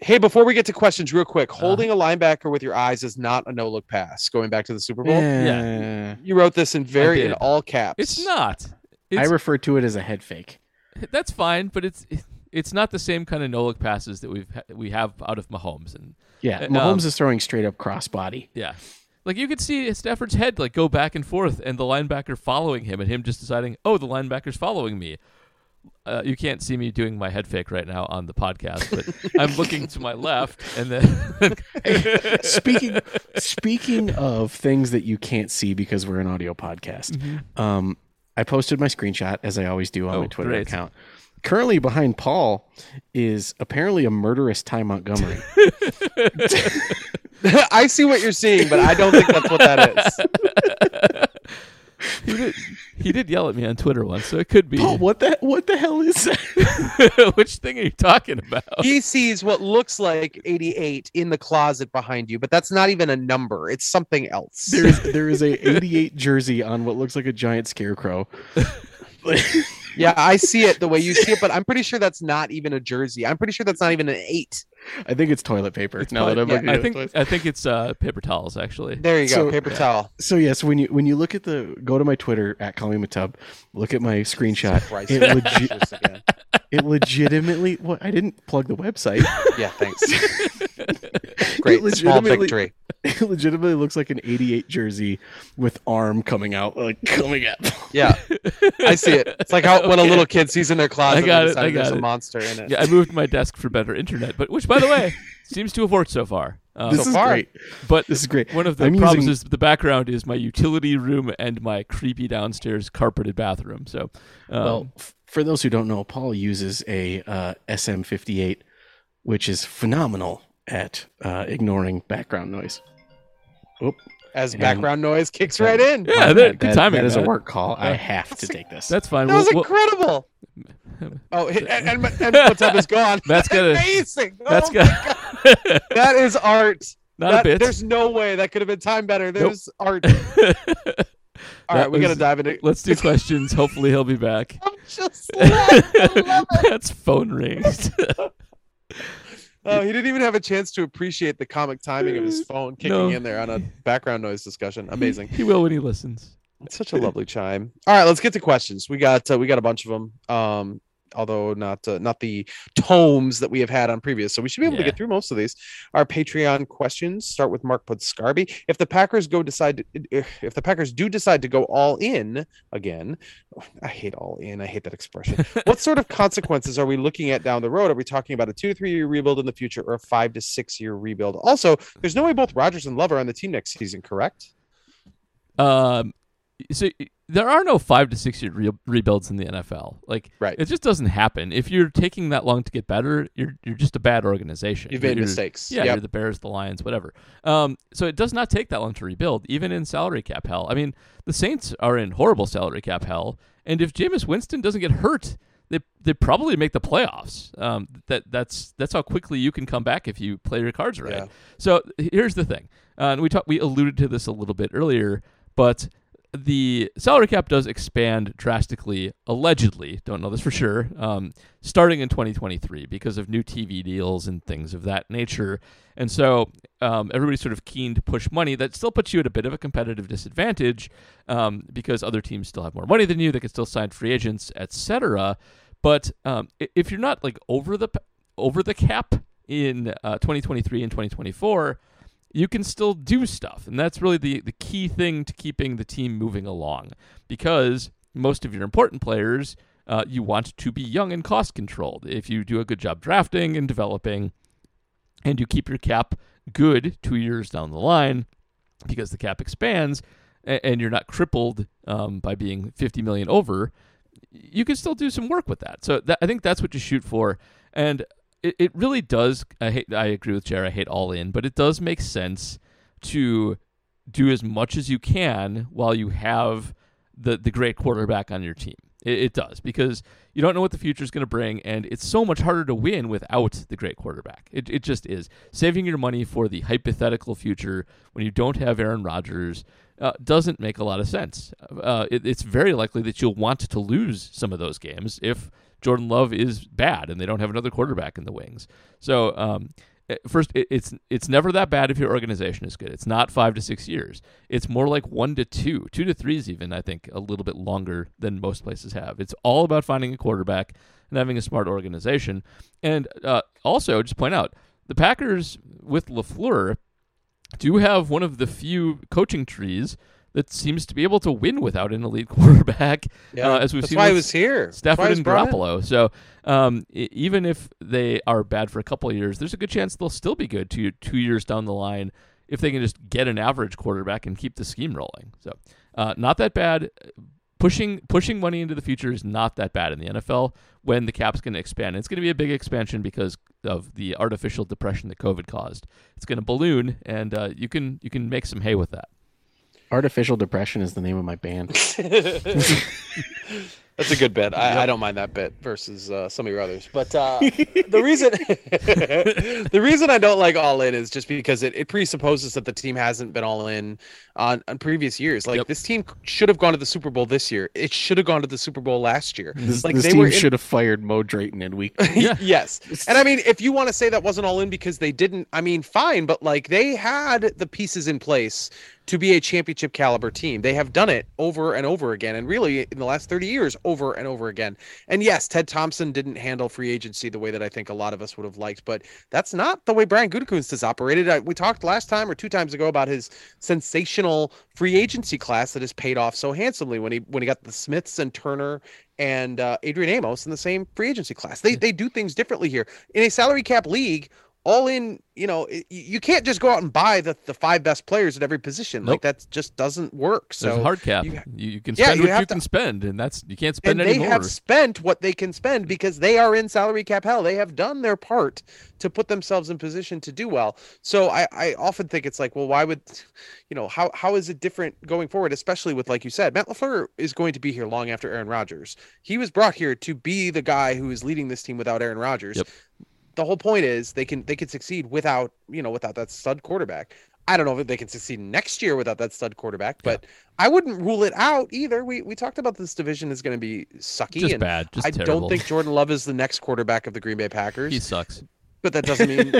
Hey, before we get to questions, real quick, Uh-huh. holding a linebacker with your eyes is not a no look pass. Going back to the Super Bowl, Yeah. you wrote this in very in all caps. It's not. I refer to it as a head fake. that's fine, but it's it's not the same kind of no look passes that we've we have out of Mahomes and Yeah, Uh, Mahomes um, is throwing straight up crossbody. yeah. Like you could see Stafford's head like go back and forth, and the linebacker following him, and him just deciding, "Oh, the linebacker's following me." Uh, you can't see me doing my head fake right now on the podcast, but I'm looking to my left, and then speaking speaking of things that you can't see because we're an audio podcast, um, I posted my screenshot as I always do on Oh, my Twitter great. account. Currently behind Paul is apparently a murderous Ty Montgomery. I see what you're seeing, but I don't think that's what that is. He did he did yell at me on Twitter once, so it could be. Paul, what the what the hell is that? Which thing are you talking about? He sees what looks like 88 in the closet behind you, but that's not even a number. It's something else. There is there is a 88 jersey on what looks like a giant scarecrow. yeah, I see it the way you see it, but I'm pretty sure that's not even a jersey. I'm pretty sure that's not even an eight. I think it's toilet paper. now that I'm yeah, looking I think it. I think it's uh, paper towels actually. There you go, So- paper towel. So yes, when you when you look at the go to my Twitter at Call Me Matub, look at my screenshot. Christ, It, legi- it legitimately. What I didn't plug the website. Yeah, thanks. Great, It small legitimately- victory. It legitimately looks like an 88 jersey with arm coming out, like coming up. Yeah, I see it. It's like how when a little kid sees in their closet, I got they it, I there's got a monster in it. Yeah, I moved my desk for better internet, but which, by the way, seems to have worked so far. Um, This is far. great. but This is great. One of the I'm problems using- is the background is my utility room and my creepy downstairs carpeted bathroom. So, um, Well, f- for those who don't know, Paul uses a uh, SM58, which is phenomenal at uh, ignoring background noise. Oop. As And- background noise kicks right in. yeah, My that, good That- timing. That is a work call. I have to take this. That's fine. That was We'll- we'll- incredible. Oh, and, and, and Matub is gone. Matt's got amazing. Oh that's Oh, good. That is art. Not That- a bit. There's no way that could have been timed better. There's art. All That right, we got to dive into. Let's do questions. Hopefully, he'll be back. I'm just laughing. I love it. That's phone rings. Oh, he didn't even have a chance to appreciate the comic timing of his phone kicking No. in there on a background noise discussion. Amazing. he will when he listens. It's such a lovely chime. All right, let's get to questions. We got uh, we got a bunch of them. Um, although not uh, not the tomes that we have had on previous. So we should be able to get through most of these. Our Patreon questions start with Mark Pudscarby. If the Packers go decide to, if if the Packers do decide to go all in again, I hate all in. I hate that expression. what sort of consequences are we looking at down the road? Are we talking about a two to three year rebuild in the future or a five to six year rebuild? Also, there's no way both Rodgers and Love are on the team next season, correct? Um, so there are no five to six year re- rebuilds in the NFL. Like, Right. it just doesn't happen. If you're taking that long to get better, you're you're just a bad organization. You've made you're- mistakes. Yeah, Yep. you're the Bears, the Lions, whatever. Um, so it does not take that long to rebuild, even in salary cap hell. I mean, the Saints are in horrible salary cap hell, and if Jameis Winston doesn't get hurt, they they probably make the playoffs. Um, that that's that's how quickly you can come back if you play your cards right. Yeah. So here's the thing, uh, and we talked, we alluded to this a little bit earlier, but the salary cap does expand drastically, allegedly. Don't know this for sure. Um, starting in 2023 because of new TV deals and things of that nature, and so um, everybody's sort of keen to push money. That still puts you at a bit of a competitive disadvantage um, because other teams still have more money than you. They can still sign free agents, etc. But um, if you're not like over the over the cap in uh, 2023 and 2024 you can still do stuff. And that's really the, the key thing to keeping the team moving along because most of your important players, uh, you want to be young and cost controlled. If you do a good job drafting and developing, and you keep your cap good two years down the line because the cap expands a- and you're not crippled um, by being 50 million over, you can still do some work with that. So that, I think that's what you shoot for. And it, it really does. I hate. I agree with Jared. I hate all in, but it does make sense to do as much as you can while you have the the great quarterback on your team. It, it does because you don't know what the future is going to bring, and it's so much harder to win without the great quarterback. It it just is. Saving your money for the hypothetical future when you don't have Aaron Rodgers uh, doesn't make a lot of sense. Uh, it, it's very likely that you'll want to lose some of those games if Jordan Love is bad and they don't have another quarterback in the wings. So um, eh, first, it's it's never that bad if your organization is good. It's not five to six years. It's more like one to two, two to three is even I think a little bit longer than most places have. It's all about finding a quarterback and having a smart organization. And uh, also, just point out the Packers with LaFleur do have one of the few coaching trees that seems to be able to win without an elite quarterback. Yeah, uh, as we've that's seen why he was here. Stafford and brought in. Garoppolo. So um, even if they are bad for a couple of years, there's a good chance they'll still be good two two years down the line if they can just get an average quarterback and keep the scheme rolling. So uh, not that bad. Pushing pushing money into the future is not that bad in the NFL when the cap's going to expand. It's going to be a big expansion because of the artificial depression that COVID caused. It's going to balloon, and uh, you can you can make some hay with that. Artificial Depression is the name of my band. That's a good bit. I, I don't mind that bit versus uh, some of your others. But uh, the reason the reason I don't like all in is just because it, it presupposes that the team hasn't been all in on, on previous years. Like Yep. this team should have gone to the Super Bowl this year. It should have gone to the Super Bowl last year. This, like this they team were in- should have fired Mo Drayton in week. Yeah. yes. And I mean, if you want to say that wasn't all in because they didn't, I mean, fine, but like they had the pieces in place to be a championship caliber team. They have done it over and over again, and really in the last 30 years, over and over again. And yes, Ted Thompson didn't handle free agency the way that I think a lot of us would have liked, but that's not the way Brian Gutekunst has operated. I, we talked last time or two times ago about his sensational free agency class that has paid off so handsomely when he when he got the Smiths and Turner and uh, Adrian Amos in the same free agency class. They they do things differently here in a salary cap league. All in, you know, you can't just go out and buy the, the five best players at every position. Like that just doesn't work. There's So a hard cap. you- You, can Yeah, spend you what you to- can spend, and that's you can't spend and they have spent what they can spend because they are in salary cap hell. They have done their part to put themselves in position to do well. So I, I often think it's like, well, why would, you know, how how is it different going forward? Especially with like you said, Matt LaFleur is going to be here long after Aaron Rodgers. He was brought here to be the guy who is leading this team without Aaron Rodgers. Yep. The whole point is they can they can succeed without you know without that stud quarterback. I don't know if they can succeed next year without that stud quarterback, but I wouldn't rule it out either. We we talked about this division is going to be sucky Just and bad. Just I terrible. don't think Jordan Love is the next quarterback of the Green Bay Packers, he sucks. But that doesn't mean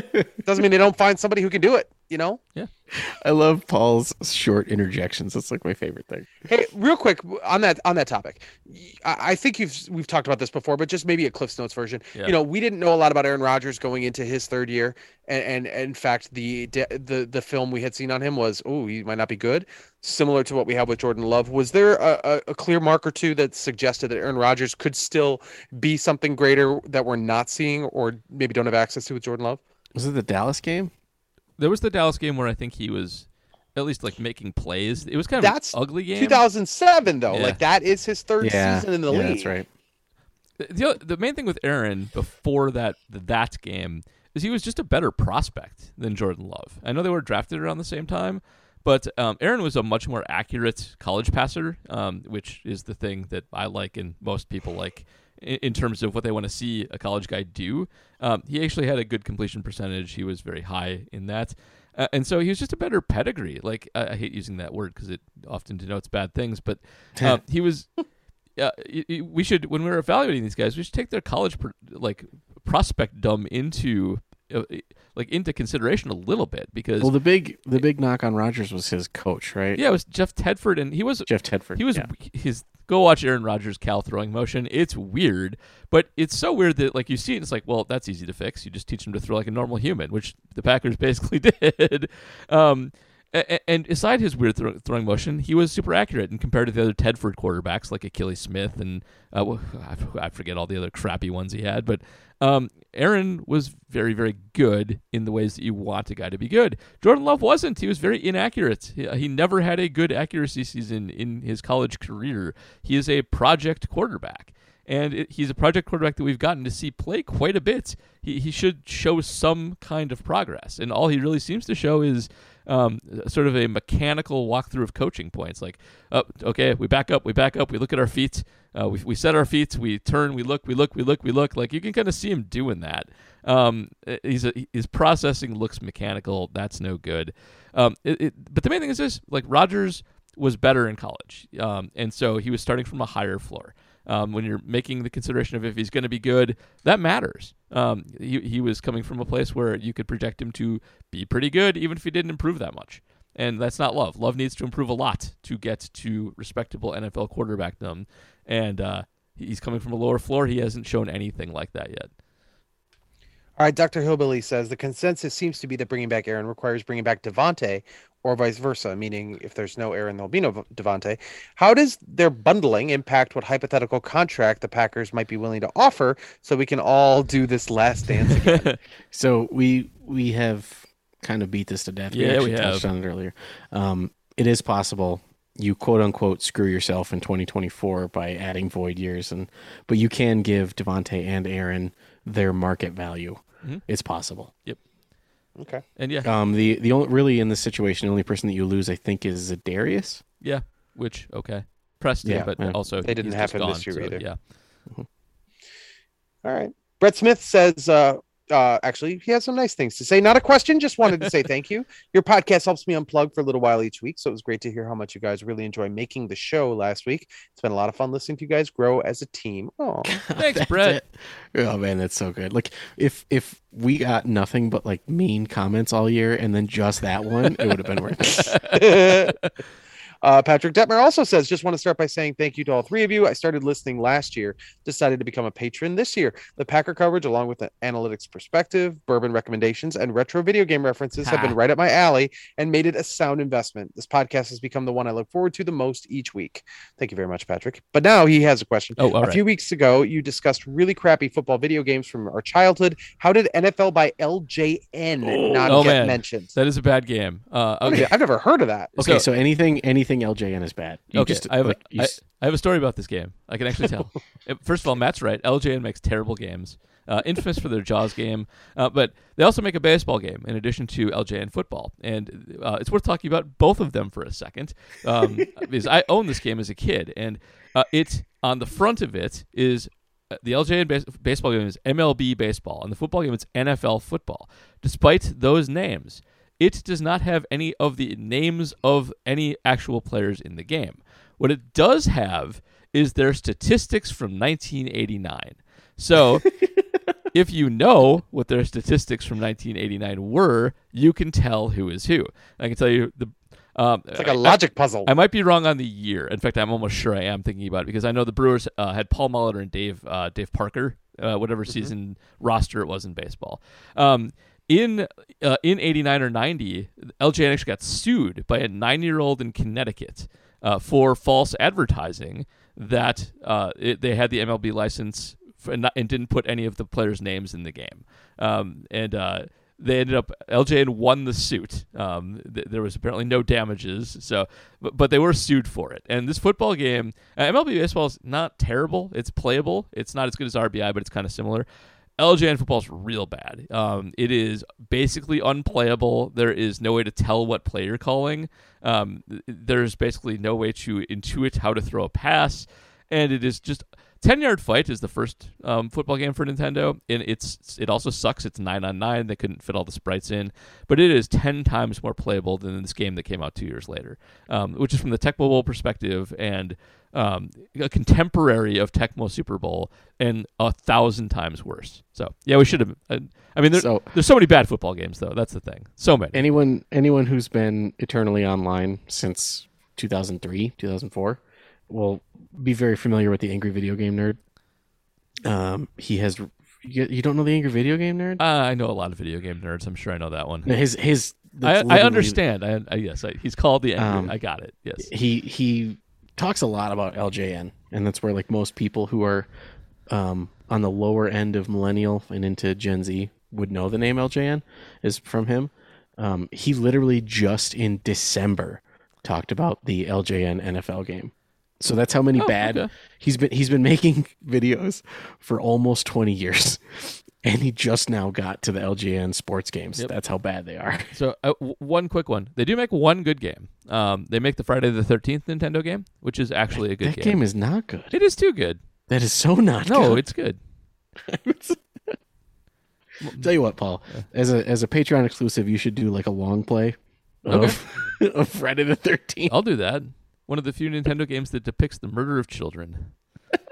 doesn't mean they don't find somebody who can do it. You know. Yeah. I love Paul's short interjections. That's like my favorite thing. Hey, real quick on that on that topic, I, I think you've we've talked about this before, but just maybe a Cliff's Notes version. Yeah. You know, we didn't know a lot about Aaron Rodgers going into his third year, and and, and in fact, the the the film we had seen on him was, oh, he might not be good. Similar to what we have with Jordan Love, was there a, a, a clear mark or two that suggested that Aaron Rodgers could still be something greater that we're not seeing, or maybe don't have access to with Jordan Love? Was it the Dallas game? There was the Dallas game where I think he was at least like making plays. It was kind of That's an ugly game. 2007, though, Yeah. like that is his third season in the yeah, league. That's right. The, the the main thing with Aaron before that that game is he was just a better prospect than Jordan Love. I know they were drafted around the same time, but um, Aaron was a much more accurate college passer, um, which is the thing that I like and most people like in, in terms of what they want to see a college guy do. Um, he actually had a good completion percentage. He was very high in that. Uh, and so he was just a better pedigree. Like I, I hate using that word because it often denotes bad things, but uh, he was uh, we should when we're evaluating these guys, we should take their college like prospect dumb into like into consideration a little bit because Well, the big the big knock on Rodgers was his coach, right? yeah, it was Jeff Tedford and he was Jeff Tedford. he was yeah. his go watch Aaron Rodgers Cal throwing motion. It's weird, but it's so weird that like you see it, and it's like, well, that's easy to fix. You just teach him to throw like a normal human, which the Packers basically did. Um, and aside his weird throw- throwing motion, he was super accurate. And compared to the other Tedford quarterbacks like Akili Smith and uh, wh- I f- I forget all the other crappy ones he had, but um, Aaron was very, very good in the ways that you want a guy to be good. Jordan Love wasn't. He was very inaccurate. He, he never had a good accuracy season in his college career. He is a project quarterback. And it, he's a project quarterback that we've gotten to see play quite a bit. He, he should show some kind of progress. And all he really seems to show is um, sort of a mechanical walkthrough of coaching points. Like, oh, okay, we back up, we back up, we look at our feet, uh, we, we set our feet, we turn, we look, we look, we look, we look. Like, you can kind of see him doing that. Um, he's a, his processing looks mechanical. That's no good. Um, it, it, but the main thing is this: like Rodgers was better in college, um, and so he was starting from a higher floor. Um, when you're making the consideration of if he's going to be good, that matters. Um, he, he was coming from a place where you could project him to be pretty good, even if he didn't improve that much. And that's not love. Love needs to improve a lot to get to respectable NFL quarterbackdom. And uh, he's coming from a lower floor. He hasn't shown anything like that yet. All right, Dr. Hillbilly says the consensus seems to be that bringing back Aaron requires bringing back Davante or vice versa, meaning if there's no Aaron, there'll be no V- Davante. How does their bundling impact what hypothetical contract the Packers might be willing to offer so we can all do this last dance again? So we we have kind of beat this to death. Yeah, actually we touched have. on it earlier. Um, it is possible you quote unquote screw yourself in 2024 by adding void years, and but you can give Davante and Aaron their market value. Mhm. It's possible. Yep. Okay. And yeah, Um, the the only really in this situation, the only person that you lose, I think, is Darius. yeah. Which okay, Preston, Yeah, but yeah. also They didn't he's have just him this year so, either. Yeah, All right. Brett Smith says, uh, uh, actually, he has some nice things to say. Not a question, just wanted to say thank you. Your podcast helps me unplug for a little while each week. So it was great to hear how much you guys really enjoy making the show last week. It's been a lot of fun listening to you guys grow as a team. Oh, Thanks, Brett. it. Oh man, that's so good. Like if if we got nothing but like mean comments all year and then just that one, it would have been worth it. Uh, Patrick Detmer also says, just want to start by saying thank you to all three of you. I started listening last year, decided to become a patron this year. The Packer coverage, along with the analytics perspective, bourbon recommendations, and retro video game references, have been right up my alley and made it a sound investment. This podcast has become the one I look forward to the most each week. Thank you very much, Patrick. But now he has a question. Oh, all a right. few weeks ago, you discussed really crappy football video games from our childhood. How did NFL by LJN not Oh, get man. mentioned? that is a bad game. Uh, okay, I've never heard of that. Okay, so, anything anything LJN is bad. You okay, just, I have, like, a, you I, s- I have a story about this game. I can actually tell. First of all, Matt's right. LJN makes terrible games. Uh, infamous for their Jaws game, uh, but they also make a baseball game in addition to LJN football, and uh, it's worth talking about both of them for a second um, because I owned this game as a kid, and uh, it on the front of it is uh, the LJN base- baseball game is MLB baseball, and the football game is NFL football. Despite those names, it does not have any of the names of any actual players in the game. What it does have is their statistics from 1989. So, if you know what their statistics from 1989 were, you can tell who is who. I can tell you the. Um, It's like a logic puzzle. I might be wrong on the year. In fact, I'm almost sure I am thinking about it because I know the Brewers uh, had Paul Molitor and Dave uh, Dave Parker, uh, whatever season roster it was in baseball. Um, in uh, in '89 or '90, LJN actually got sued by a nine year old in Connecticut uh, for false advertising that uh, it, they had the MLB license and, not, and didn't put any of the players' names in the game. Um, and uh, they ended up LJN won the suit. Um, th- there was apparently no damages, so but, but they were sued for it. And this football game, uh, MLB baseball is not terrible. It's playable. It's not as good as RBI, but it's kind of similar. LJN football is real bad. Um, it is basically unplayable. There is no way to tell what play you're calling. Um, there's basically no way to intuit how to throw a pass, and it is just 10 yard fight is the first um, football game for Nintendo, and it's it also sucks. It's nine on nine. They couldn't fit all the sprites in, but it is 10 times more playable than this game that came out two years later, um, which is from the Tecmo Bowl perspective and um, a contemporary of Tecmo Super Bowl and a thousand times worse. So yeah, we should have. Uh, I mean, there, So- there's so many bad football games though. That's the thing. So many. anyone anyone who's been eternally online since 2003 2004 will be very familiar with the angry video game nerd um he has you, you don't know the angry video game nerd uh, I know a lot of video game nerds. I'm sure I know that one. His his I, I understand. I, I yes, I, he's called the angry. Um, I got it. Yes. he he talks a lot about LJN, and that's where like most people who are um, on the lower end of millennial and into Gen Z would know the name LJN is from him. Um, he literally just in December talked about the LJN NFL game. So that's how many Oh, bad okay. he's been. He's been making videos for almost twenty years, and he just now got to the LJN sports games. Yep. That's how bad they are. So uh, w- one quick one. They do make one good game. Um, they make the Friday the Thirteenth Nintendo game, which is actually a good that game. That game is not good. It is too good. That is so not good. No, good. it's good. Tell you what, Paul, as a as a Patreon exclusive, you should do like a long play of, of Friday the Thirteenth. I'll do that. One of the few Nintendo games that depicts the murder of children.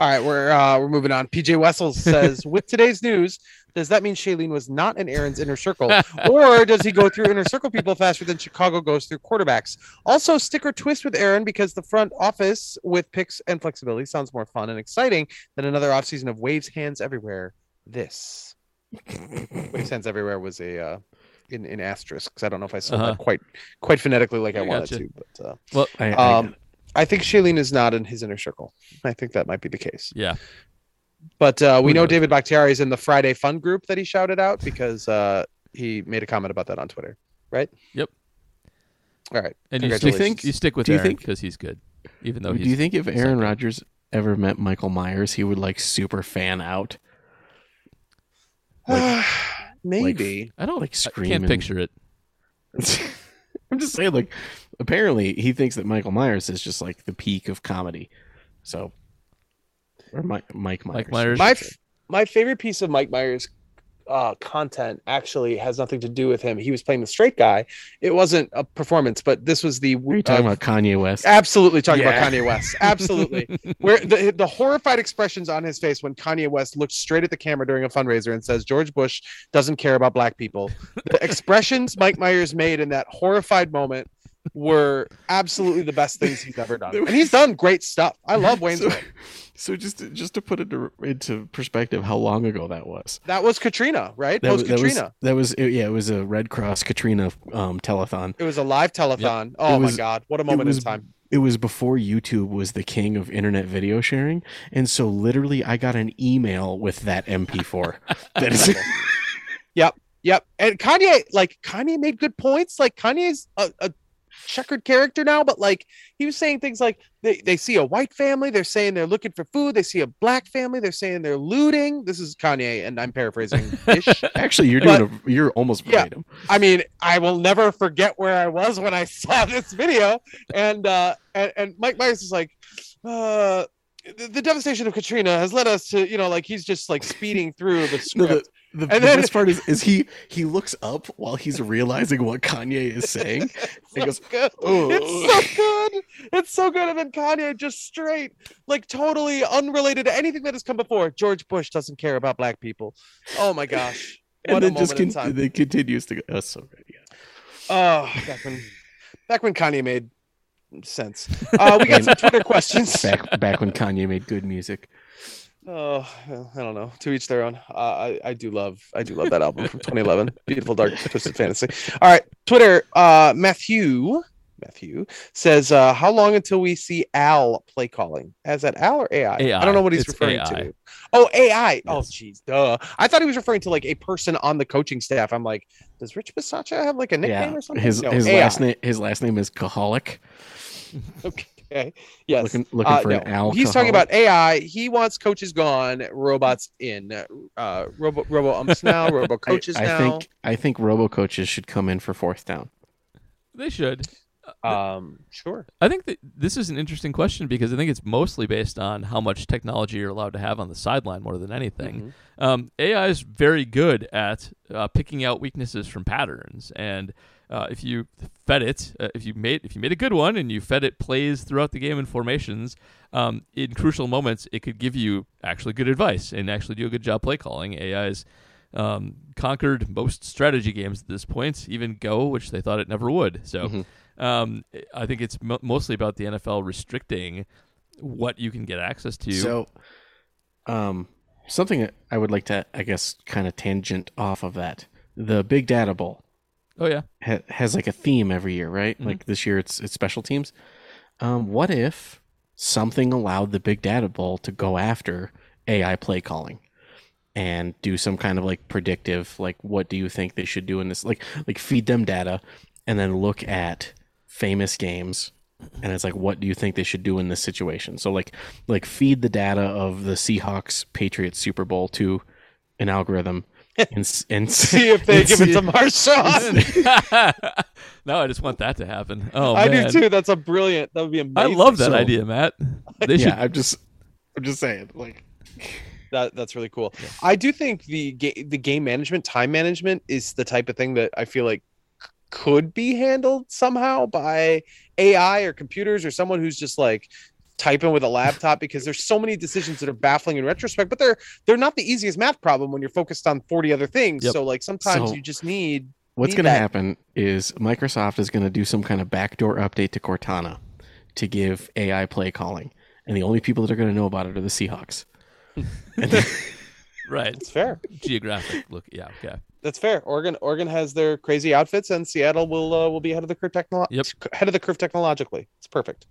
All right, we're uh, we're moving on. PJ Wessels says, with today's news, does that mean Shailene was not in Aaron's inner circle, or does he go through inner circle people faster than Chicago goes through quarterbacks? Also, sticker twist with Aaron because the front office with picks and flexibility sounds more fun and exciting than another offseason of waves hands everywhere. This waves hands everywhere was a uh, in in asterisks. I don't know if I said Uh-huh. that quite quite phonetically like I, I wanted gotcha. to, but uh, Well, I, I- um, I think Shailene is not in his inner circle. I think that might be the case. yeah. But uh, we know? David Bakhtiari is in the Friday Fun group that he shouted out because uh, he made a comment about that on Twitter, right? Yep. All right. And you, Congratulations. think you stick with Do you Aaron think- because he's good, even though do you think if Aaron second. Rodgers ever met Michael Myers, he would like super fan out? Like- Maybe. I don't like screaming. I scream can't and- picture it. I'm just saying, like, apparently he thinks that Michael Myers is just like the peak of comedy. So, or Mike, Mike Myers. Mike Myers. my f- my favorite piece of Mike Myers uh, content actually has nothing to do with him. He was playing the straight guy. It wasn't a performance, but this was the. Are you talking uh, about Kanye West? Absolutely talking Yeah. about Kanye West. Absolutely. Where the the horrified expressions on his face when Kanye West looks straight at the camera during a fundraiser and says George Bush doesn't care about black people. The expressions Mike Myers made in that horrified moment were absolutely the best things he's ever done. And he's done great stuff. I love Wayne's So, World. So just to, just to put it to- into perspective, how long ago that was? That was Katrina, right? That, Post was- that was Katrina. that was yeah, it was a Red Cross Katrina um, telethon. It was a live telethon. Oh was- my god, what a moment was in time. It was before YouTube was the king of internet video sharing, and so literally I got an email with that MP4. that is Yep. Yep. And Kanye, like Kanye made good points. Like Kanye's a, a checkered character now, but like he was saying things like they, they see a white family, they're saying they're looking for food. They see a black family, they're saying they're looting. This is Kanye, and I'm paraphrasing ish. actually you're But- doing a, you're almost Yeah. verbatim. I mean, I will never forget where I was when I saw this video. And uh and, and Mike Myers is like, uh the, the devastation of Katrina has led us to, you know, like he's just like speeding through the script. The, the, And the then- best part is, is he he looks up while he's realizing what Kanye is saying. He so goes, good. "Oh." It's so good. It's so good. And then Kanye just straight, like totally unrelated to anything that has come before. George Bush doesn't care about black people. Oh my gosh. What and a then just moment in con- time. then continues to go. That's so good. Yeah. Oh, back when back when Kanye made sense. Uh, we got some Twitter questions. Back back when Kanye made good music. Oh, I don't know. To each their own. Uh, I I do love I do love that album from 2011. Beautiful dark twisted fantasy. All right, Twitter. Uh, Matthew Matthew says, uh, "How long until we see Al play calling? As that Al or AI? AI. I don't know what he's It's referring AI. to. Oh, AI. Oh, jeez, duh. I thought he was referring to like a person on the coaching staff. I'm like, does Rich Bisaccia have like a nickname Yeah. or something? His No, his AI. last name his last name is Kaholic. Okay. Yes. Looking looking Uh, for no. an Al. He's talking about AI. He wants coaches gone, robots in. Uh, robo robo umps now, robo I, coaches I now. think I think robo coaches should come in for fourth down. They should. um, sure. I think that this is an interesting question because I think it's mostly based on how much technology you're allowed to have on the sideline more than anything. Um, AI is very good at uh, picking out weaknesses from patterns, and uh, if you fed it, uh, if you made if you made a good one and you fed it plays throughout the game and formations, um, in crucial moments, it could give you actually good advice and actually do a good job play calling. AI's um, conquered most strategy games at this point, even Go, which they thought it never would. So um, I think it's mo- mostly about the NFL restricting what you can get access to. So, um, something I would like to, I guess, kind of tangent off of that. The Big Data Bowl oh yeah, ha- has like a theme every year, right? Mhm. Like this year, it's it's special teams. Um, what if something allowed the Big Data Bowl to go after AI play calling and do some kind of like predictive, like what do you think they should do in this? Like like feed them data and then look at famous games and it's like what do you think they should do in this situation so like like feed the data of the seahawks patriots super bowl to an algorithm and and See if they give it to Marshawn. no, I just want that to happen. Oh I man, do too. That's a brilliant. That would be amazing. I love that So- idea, Matt. They yeah should. i'm just i'm just saying like That that's really cool. I do think the ga- the game management, time management, is the type of thing that I feel like could be handled somehow by AI or computers or someone who's just like typing with a laptop because there's so many decisions that are baffling in retrospect, but they're they're not the easiest math problem when you're focused on 40 other things. Yep. So like sometimes So- you just need What's going to happen is Microsoft is going to do some kind of backdoor update to Cortana to give AI play calling, and the only people that are going to know about it are the Seahawks. Right. It's fair. Geographic look. Yeah. Okay. That's fair. Oregon Oregon has their crazy outfits and Seattle will uh, will be ahead of the curve technolo- Yep. ahead of the curve technologically. It's perfect.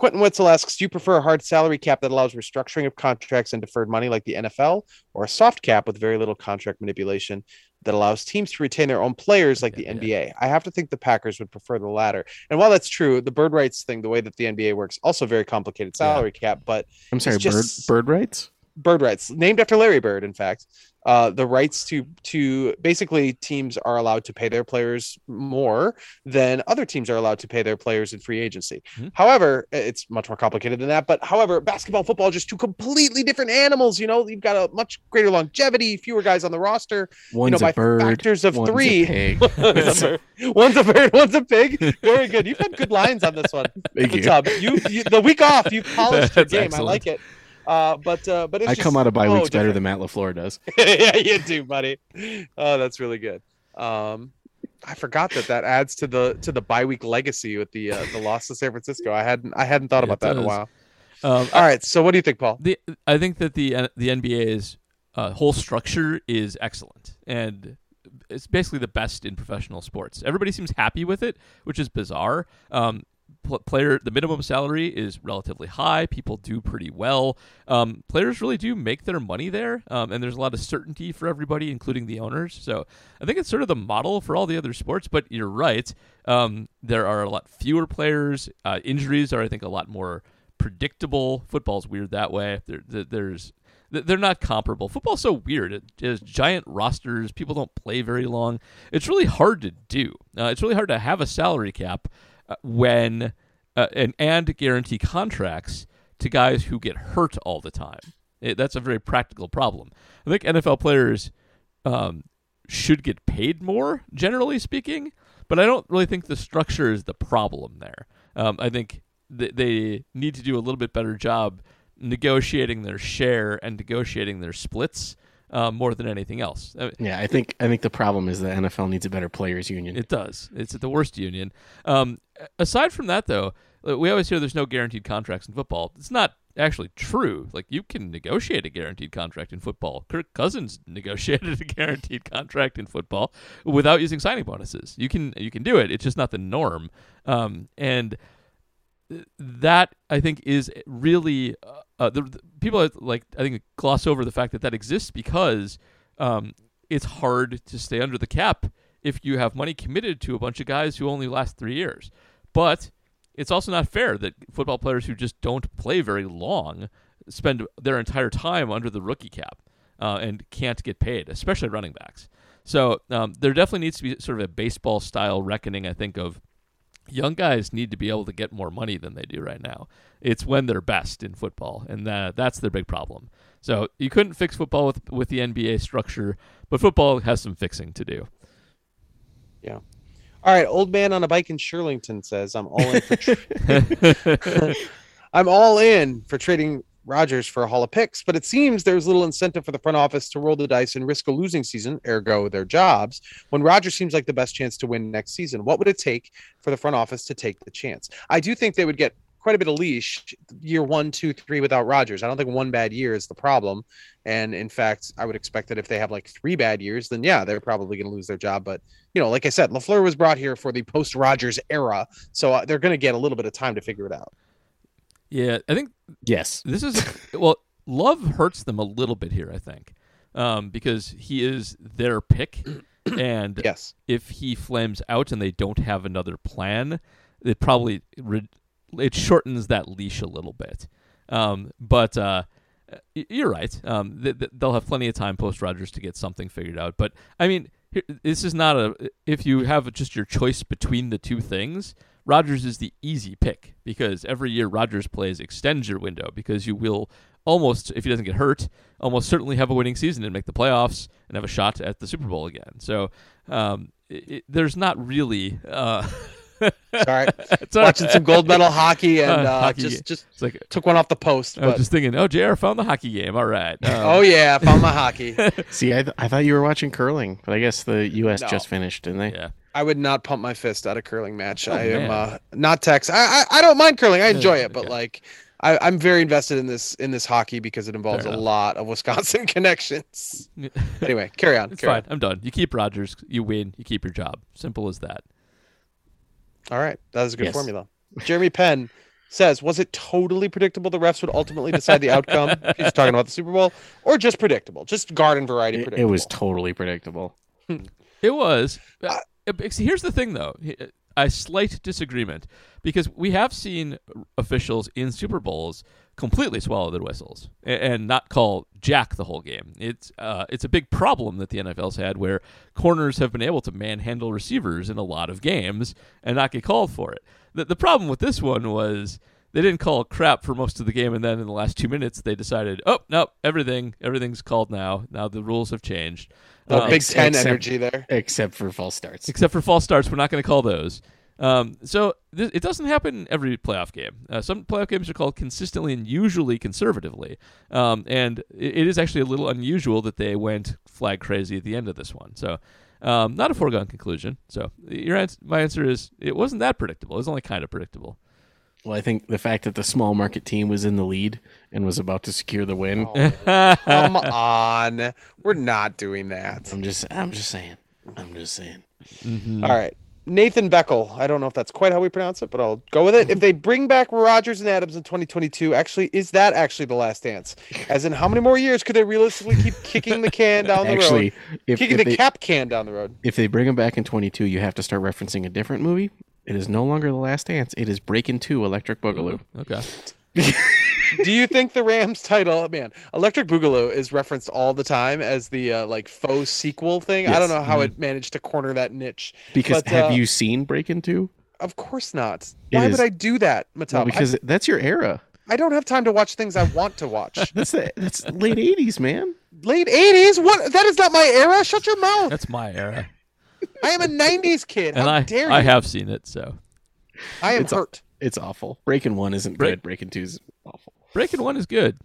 Quentin Witzel asks, do you prefer a hard salary cap that allows restructuring of contracts and deferred money like the NFL, or a soft cap with very little contract manipulation that allows teams to retain their own players like Yeah, the NBA? I have to think the Packers would prefer the latter. And while that's true, the bird rights thing, the way that the NBA works, also very complicated salary cap, but I'm sorry, just- bird bird rights. bird rights named after larry bird in fact uh, the rights to to basically teams are allowed to pay their players more than other teams are allowed to pay their players in free agency Mhm. however it's much more complicated than that but however basketball football are just two completely different animals you know you've got a much greater longevity fewer guys on the roster One's by a bird. factors of one's three. pig. one's, a one's a bird one's a pig very good you've had good lines on this one Thank you. you, you the week off you polished your game excellent. i like it uh, but uh, but it's I just come out of bye so weeks better different. than Matt LaFleur does. yeah, you do, buddy. Oh, that's really good. Um, I forgot that that adds to the to the bye week legacy with the uh, the loss to San Francisco. I hadn't I hadn't thought about that in a while. Um, All right, so what do you think, Paul? the I think that the uh, the NBA's uh, whole structure is excellent, and it's basically the best in professional sports. Everybody seems happy with it, which is bizarre. Um, player the minimum salary is relatively high. People do pretty well. Um, players really do make their money there, um, and there's a lot of certainty for everybody, including the owners. So I think it's sort of the model for all the other sports. But you're right. Um, there are a lot fewer players. Uh, injuries are, I think, a lot more predictable. Football's weird that way. There, there, there's they're not comparable. Football's so weird. It has giant rosters. People don't play very long. It's really hard to do. Uh, it's really hard to have a salary cap uh, when uh, and and guarantee contracts to guys who get hurt all the time. It, that's a very practical problem. I think NFL players um, should get paid more, generally speaking, but I don't really think the structure is the problem there. Um, I think th- they need to do a little bit better job negotiating their share and negotiating their splits uh, more than anything else. Yeah, I think I think the problem is the NFL needs a better players union. it does. It's the worst union. Um, aside from that, though, uh, we always hear there's no guaranteed contracts in football. It's not actually true. Like you can negotiate a guaranteed contract in football. Kirk Cousins negotiated a guaranteed contract in football without using signing bonuses. You can you can do it. It's just not the norm. Um, and that I think is really uh, the, the people are, like I think gloss over the fact that that exists because um, it's hard to stay under the cap if you have money committed to a bunch of guys who only last three years. But it's also not fair that football players who just don't play very long spend their entire time under the rookie cap uh, and can't get paid, especially running backs. So um, there definitely needs to be sort of a baseball style reckoning, I think, of young guys need to be able to get more money than they do right now. It's when they're best in football, and that, that's their big problem. So you couldn't fix football with with the NBA structure, but football has some fixing to do. Yeah. All right, old man on a bike in Shirlington says, "I'm all in for tra- I'm all in for trading Rodgers for a haul of picks, but it seems there's little incentive for the front office to roll the dice and risk a losing season, ergo their jobs, when Rodgers seems like the best chance to win next season. What would it take for the front office to take the chance? I do think they would get quite a bit of leash year one, two, three without Rodgers. I don't think one bad year is the problem. And in fact, I would expect that if they have like three bad years, then yeah, they're probably going to lose their job. But you know, like I said, LaFleur was brought here for the post Rodgers era, so uh, they're going to get a little bit of time to figure it out. Yeah, I think yes. this is well, Love hurts them a little bit here. I think um, because he is their pick, and Yes. if he flames out and they don't have another plan, it probably re- it shortens that leash a little bit. Um, but uh, you're right. Um, th- th- they'll have plenty of time post Rodgers to get something figured out. But I mean, here, this is not a. If you have just your choice between the two things, Rodgers is the easy pick because every year Rodgers plays extends your window because you will almost, if he doesn't get hurt, almost certainly have a winning season and make the playoffs and have a shot at the Super Bowl again. So um, it, it- there's not really uh, Sorry, It's all watching right. some gold medal hockey and Uh, uh, hockey just ga- just It's like took one off the post. I was But just thinking, oh, Jr. found the hockey game. All right. Um, oh yeah, found my hockey. See, I, th- I thought you were watching curling, but I guess the U.S. No. just finished, didn't they? yeah. I would not pump my fist at a curling match. Oh, I am uh, not Tex. I, I I don't mind curling. I enjoy it, but okay. like I, I'm very invested in this in this hockey because it involves a lot of Wisconsin connections. Anyway, carry on. It's carry fine. I'm done. You keep Rodgers, you win, you keep your job. Simple as that. On. All right, that is a good Yes. formula. Jeremy Penn says, "Was it totally predictable the refs would ultimately decide the outcome?" He's talking about the Super Bowl, or just predictable, just garden variety It, predictable. it was totally predictable. It was. Uh, uh, here's the thing, though. Uh, A slight disagreement because we have seen officials in Super Bowls completely swallow their whistles a- and not call jack the whole game. It's uh, it's a big problem that the NFL's had where corners have been able to manhandle receivers in a lot of games and not get called for it. The, the problem with this one was they didn't call crap for most of the game, and then in the last two minutes they decided, oh no, everything everything's called now. Now the rules have changed. No Uh, Big Ten except- energy there. Except for false starts. except for false starts. We're not going to call those. Um, so th- it doesn't happen every playoff game. Uh, some playoff games are called consistently and usually conservatively, um, and it, it is actually a little unusual that they went flag crazy at the end of this one. So um, not a foregone conclusion. So your ans- my answer is it wasn't that predictable. It was only kind of predictable. Well, I think the fact that the small market team was in the lead and was about to secure the win. Come on, we're not doing that. I'm just, I'm just saying. I'm just saying. Mm-hmm. All right. Nathan Beckel. I don't know if that's quite how we pronounce it, but I'll go with it. If they bring back Rodgers and Adams in 2022, actually, is that actually the last dance? As in, how many more years could they realistically keep kicking the can down the Actually, road? if, Kicking if the they, cap can down the road. if they bring him back in 22, you have to start referencing a different movie. It is no longer The Last Dance. It is Breaking 2 Electric Boogaloo. Okay. Do you think the Rams title, man, Electric Boogaloo is referenced all the time as the uh, like faux sequel thing? I don't know how it managed to corner that niche. Because But, have uh, you seen Breaking 2? Of course not. It Why is- would I do that, Well, Mattel? because that's your era. I, I don't have time to watch things I want to watch. That's the, that's late 80s, man. Late 80s? What? That is not my era. Shut your mouth. That's my era, I am a 90s kid. and How I dare you? I have seen it. So I am It's a- It's awful. Breaking 1 isn't Break- good. Breaking 2 is awful. Breaking One is good.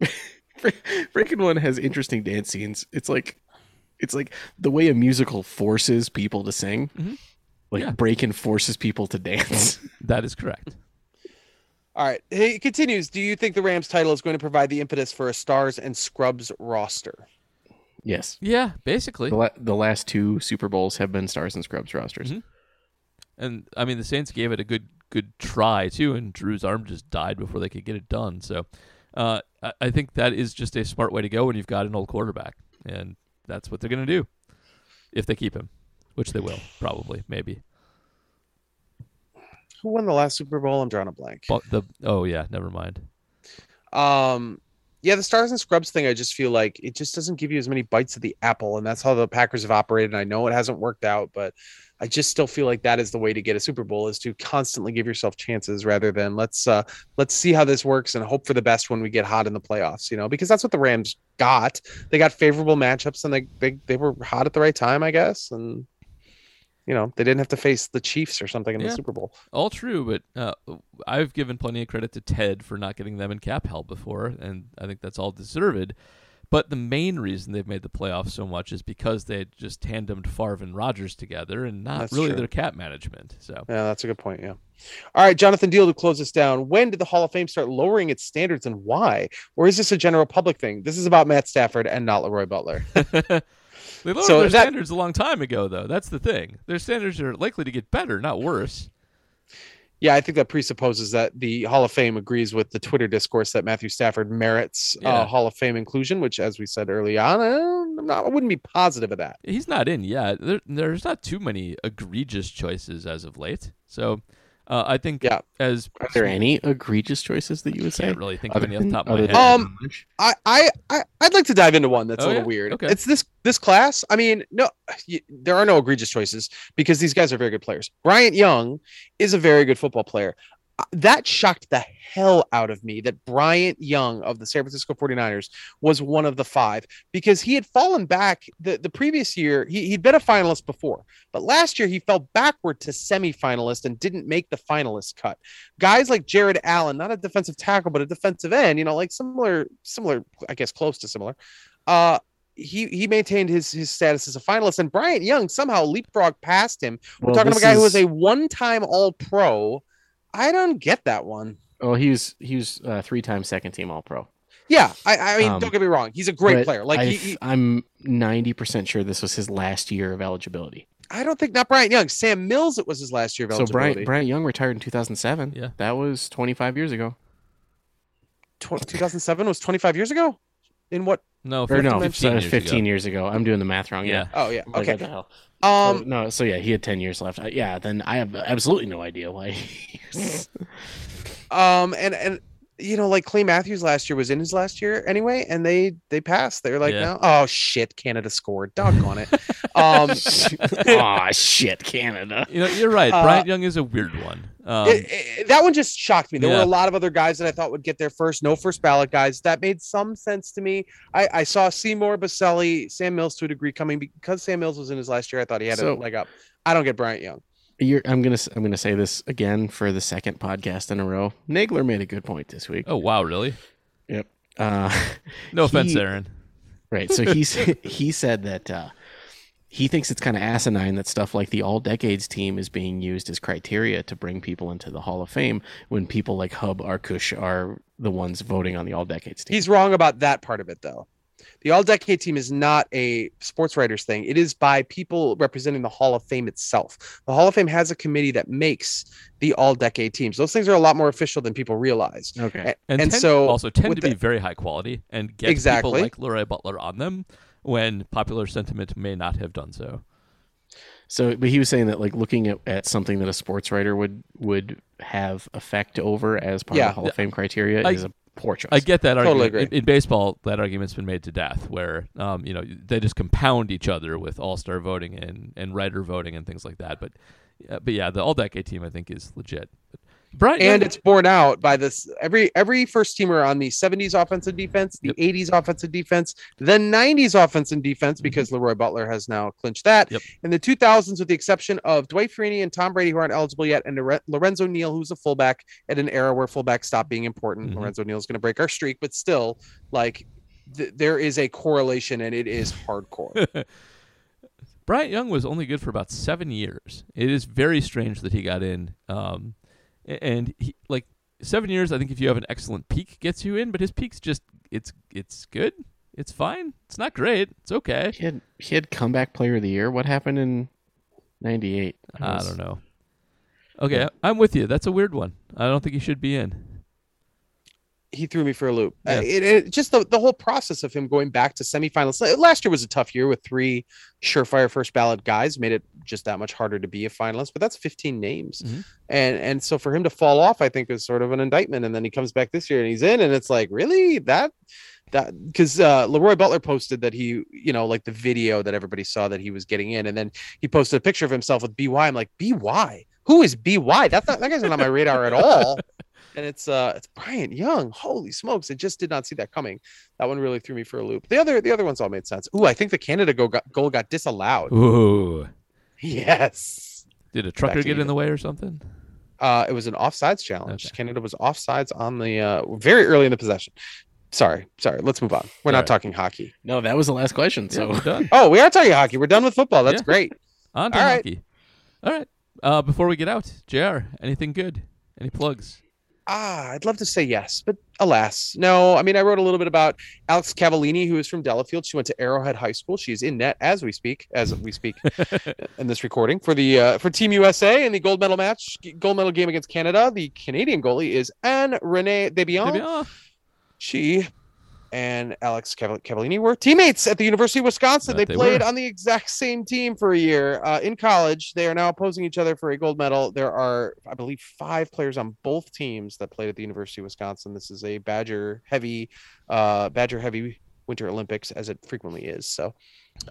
Breaking 1 has interesting dance scenes. It's like it's like the way a musical forces people to sing. Like Yeah. Breaking forces people to dance. That is correct. All right. He continues. Do you think the Rams title is going to provide the impetus for a Stars and Scrubs roster? yes. Yeah, basically. The, la- the last two Super Bowls have been Stars and Scrubs rosters. Mhm. And I mean, the Saints gave it a good good try too, and Drew's arm just died before they could get it done. So, uh, I, I think that is just a smart way to go when you've got an old quarterback, and that's what they're going to do if they keep him, which they will probably, maybe. Who won the last Super Bowl? I'm drawing a blank. But the oh yeah, never mind. Um, yeah, the Stars and Scrubs thing, I just feel like it just doesn't give you as many bites of the apple, and that's how the Packers have operated. And I know it hasn't worked out, but I just still feel like that is the way to get a Super Bowl is to constantly give yourself chances rather than let's uh let's see how this works and hope for the best when we get hot in the playoffs, you know, because that's what the Rams got. They got favorable matchups and they they, they were hot at the right time, I guess, and you know, they didn't have to face the Chiefs or something in Yeah. the Super Bowl. All true, but uh, I've given plenty of credit to Ted for not getting them in cap hell before, and I think that's all deserved. But the main reason they've made the playoffs so much is because they just tandemed Favre and Rodgers together, and not That's really true. their cap management. So Yeah, that's a good point. Yeah. All right, Jonathan Deal to close us down. When did the Hall of Fame start lowering its standards and why? Or is this a general public thing? This is about Matt Stafford and not LeRoy Butler. they lowered So their that- standards a long time ago, though. That's the thing. Their standards are likely to get better, not worse. Yeah, I think that presupposes that the Hall of Fame agrees with the Twitter discourse that Matthew Stafford merits Yeah. uh, Hall of Fame inclusion, which, as we said early on, uh, I'm not, I wouldn't be positive of that. He's not in yet. There, there's not too many egregious choices as of late. So uh, I think Yeah. as Are there any egregious choices that you would say? I can't really think of Other any off the top of my head. Um, I, I, I I'd like to dive into one that's Oh, a little yeah? weird. Okay. It's this this class. I mean, no, y- there are no egregious choices because these guys are very good players. Bryant Young is a very good football player. That shocked the hell out of me that Bryant Young of the San Francisco 49ers was one of the five because he had fallen back the, the previous year. He, he'd been a finalist before, but last year he fell backward to semifinalist and didn't make the finalist cut. Guys like Jared Allen, not a defensive tackle, but a defensive end, you know, like similar, similar, I guess close to similar. Uh, he he maintained his his status as a finalist, and Bryant Young somehow leapfrogged past him. We're Well, talking about a guy who was a one-time All Pro. I don't get that one. Oh, he was he was uh, three time second team All Pro. Yeah, I, I mean, Um, don't get me wrong. He's a great player. Like I, he, he- am ninety percent sure this was his last year of eligibility. I don't think not Bryant Young. Sam Mills. It was his last year of So eligibility. Bryant Bryant Young retired in two thousand seven. Yeah. that was twenty five years ago. Tw- 2007 was 25 years ago. In what? No, Or no, 15 so it was years fifteen ago. years ago. I'm doing the math wrong. Yeah. Yeah. Oh yeah. Like, Okay. what the hell? Um. So, no, so yeah, he had ten years left. Uh, yeah, then I have absolutely no idea why. Um. And and you know, like Clay Matthews last year was in his last year anyway, and they they passed. They were like, Yeah. no, oh shit, Canada scored. Doggone it. um. Aw, shit, Canada. You know, you're right. Uh, Bryant Young is a weird one. Um, it- it- that one just shocked me. There were a lot of other guys that I thought would get there first. No first ballot guys. That made some sense to me. I, I saw Seymour, Boselli, Sam Mills to a degree coming because Sam Mills was in his last year. I thought he had So- a leg up. I don't get Bryant Young. You're, I'm gonna s- I'm gonna say this again for the second podcast in a row. Nagler made a good point this week. oh wow, really? Yep. Uh, No offense, He- Aaron. right. So he s- he said that uh, he thinks it's kind of asinine that stuff like the All Decades team is being used as criteria to bring people into the Hall of Fame when people like Hub Arkush are the ones voting on the All Decades team. He's wrong about that part of it, though. The All Decade Team is not a sports writers thing. It is by people representing the Hall of Fame itself. The Hall of Fame has a committee that makes the All Decade teams. Those things are a lot more official than people realize. okay. A- And, And, tend, so also tend with to be very high quality and get Exactly. people like LeRoy Butler on them when popular sentiment may not have done so. So, but he was saying that like looking at, at something that a sports writer would would have effect over as part Yeah. of the Hall of Fame criteria I- is a poor choice. I get that Totally argument. agree. In, in baseball, that argument's been made to death, where um, you know they just compound each other with All Star voting and, and writer voting and things like that. But uh, but yeah, the All Decade team I think is legit. Brian, and it's borne out by this every every first teamer on the 70s offensive defense, the 80s offensive defense, the 90s offensive defense, because LeRoy Butler has now clinched that. Yep. In the 2000s, with the exception of Dwight Freeney and Tom Brady, who aren't eligible yet, and Lorenzo Neal, who's a fullback at an era where fullback stop being important. Mhm. Lorenzo Neal is going to break our streak, but still, like th- there is a correlation, and it is hardcore. Bryant Young was only good for about seven years. It is very strange that he got in. Um, and he, like seven years, I think if you have an excellent peak, gets you in. But his peak's just it's it's good. It's fine. It's not great. It's okay. he had he had comeback player of the year. What happened in '98? I don't know. Okay, I'm with you. That's a weird one. I don't think he should be in. He threw me for a loop. Uh, it, it- just the, the whole process of him going back to semifinals. Last year was a tough year with three surefire first ballot guys, made it just that much harder to be a finalist. But that's 15 names, Mhm. and and so for him to fall off, I think is sort of an indictment. And then he comes back this year and he's in, and it's like really that that because uh, LeRoy Butler posted that he, you know, like the video that everybody saw that he was getting in, and then he posted a picture of himself with BY. I'm like, BY? Who is BY? That's not that guy's not on my radar at all. And it's uh it's Bryant Young. Holy smokes! I just did not see that coming. That one really threw me for a loop. The other the other ones all made sense. Ooh, I think the Canada goal got, goal got disallowed. Ooh, Yes. did a trucker get in the way or something? Uh, it was an offsides challenge. Okay. Canada was offsides on the uh, very early in the possession. Sorry, sorry. Let's move on. We're not Sorry. talking hockey. No, that was the last question. So So we're done. Oh, we are talking hockey. We're done with football. That's Yeah. great. On to All right. hockey. All right. Uh, before we get out, Jr. Anything good? Any plugs? Ah, I'd love to say yes, but alas, no. I mean, I wrote a little bit about Alex Cavallini, who is from Delafield. She went to Arrowhead High School. She's in net as we speak, as we speak in this recording for the uh, for Team USA in the gold medal match, gold medal game against Canada. The Canadian goalie is Anne Renee Desbiens. Oh, She and Alex Caval- Cavallini were teammates at the University of Wisconsin. They they played were. on the exact same team for a year uh, in college. They are now opposing each other for a gold medal. There are, I believe, five players on both teams that played at the University of Wisconsin. This is a Badger heavy, uh, Badger heavy Winter Olympics, as it frequently is. So,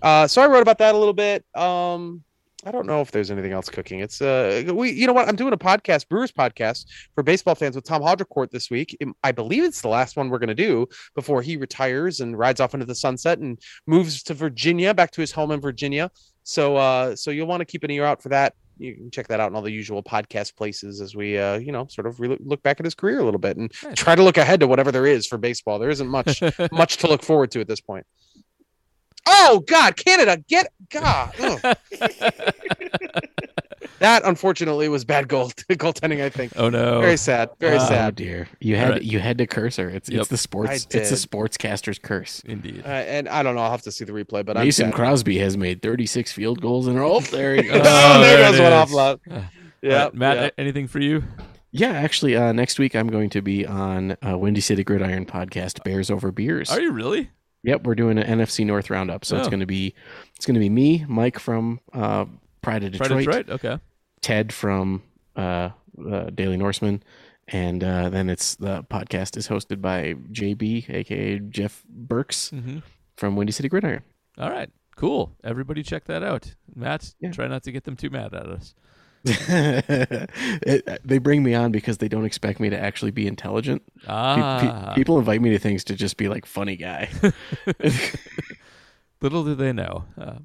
uh, so I wrote about that a little bit. Um, I don't know if there's anything else cooking. It's uh, we, you know what? I'm doing a podcast, Brewers podcast for baseball fans with Tom Haudricourt this week. I believe it's the last one we're going to do before he retires and rides off into the sunset and moves to Virginia, back to his home in Virginia. So, uh, so you'll want to keep an ear out for that. You can check that out in all the usual podcast places as we, uh, you know, sort of re- look back at his career a little bit and Nice. try to look ahead to whatever there is for baseball. There isn't much, much to look forward to at this point. Oh God, Canada, get God. that unfortunately was bad goal goaltending. I think. Oh no. Very sad. Very Oh sad. dear, you had Alright. you had to curse her. It's Yep. it's the sports. It's the sportscaster's curse. Indeed. Uh, and I don't know. I'll have to see the replay, but Mason I'm. Crosby has made 36 field goals in a row. Oh, there he Oh, goes. Oh, there, there goes it one is. off loud. Uh, Yeah, All right, Matt, yeah. anything for you? yeah, actually, uh, next week I'm going to be on uh, Windy City Gridiron podcast, Bears Over Beers. Are you really? Yep, we're doing an NFC North roundup. So it's Oh. going to be it's going to be me, Mike from uh, Pride of Detroit, Detroit? Okay. Ted from uh, uh, Daily Norseman, and uh, then it's the podcast is hosted by JB, aka Jeff Berckes hmm from Windy City Gridiron. All right. Cool. Everybody check that out. Matt, Yeah. try not to get them too mad at us. It- they bring me on because they don't expect me to actually be intelligent. Pe- pe- Ah. people invite me to things to just be like funny guy. Little do they know. Uh,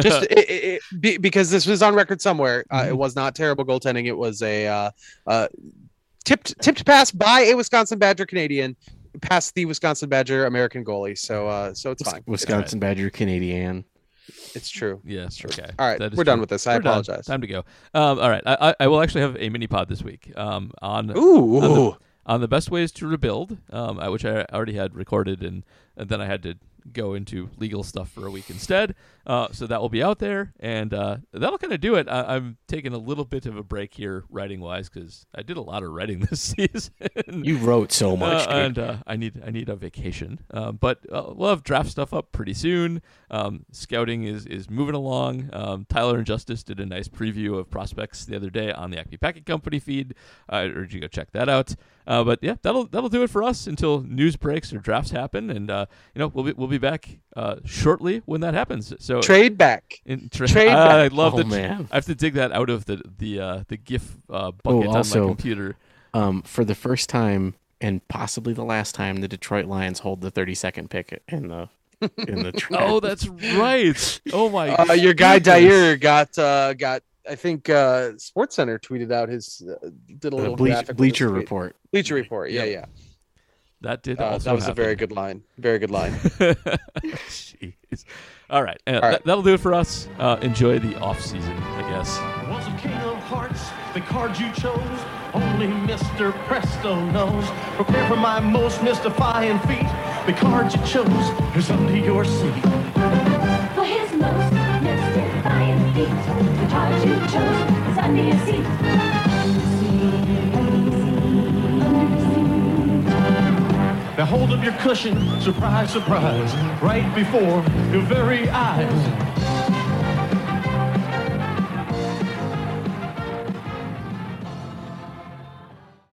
Just it, it, it- be, because this was on record somewhere. Uh, Mm-hmm. It was not terrible goaltending. It was a uh, uh, tipped tipped pass by a Wisconsin Badger Canadian past the Wisconsin Badger American goalie. So uh, so it's fine. Wisconsin Badger Canadian. It's true. yes. Okay. All right, we're done with this. I We're done. apologize. Time to go. Um, all right. I, I, I will actually have a mini pod this week um, on Ooh, on the, on the best ways to rebuild, um, which I already had recorded, and, and then I had to go into legal stuff for a week instead. Uh, so that will be out there, and uh, that'll kind of do it. I, I'm taking a little bit of a break here, writing wise, because I did a lot of writing this season. You wrote so much, Uh, and uh, I need I need a vacation. Um, but uh, we'll have draft stuff up pretty soon. Um, scouting is is moving along. Um, Tyler and Justice did a nice preview of prospects the other day on the Acme Packing Company feed. I urge you to go check that out. Uh, but yeah, that'll that'll do it for us until news breaks or drafts happen, and uh, you know we'll be we'll be back uh, shortly when that happens. So trade back. in tra- trade I back. love Oh, the. man. I have to dig that out of the the uh, the GIF uh, bucket Oh, on my computer. um, for the first time and possibly the last time, the Detroit Lions hold the 32nd pick in the in the draft. Oh, that's right. Oh my. Uh, your guy. Dyer got uh, got. I think uh, Sports Center tweeted out his uh, did a the little Bleach, graphic with his Bleacher. Report. Bleacher Report. Yeah, Yep. yeah. That did. Uh, also that was a very good line. Very good line. Jeez. All right. Uh, right. That, that'll do it for us. Uh, enjoy the off season, I guess. Was a king of hearts, the card you chose. Only Mr. Presto knows. Prepare for my most mystifying feat. The card you chose is under your seat. For his most mystifying feat, the card you chose is under your seat. Now hold up your cushion, surprise, surprise, right before your very eyes.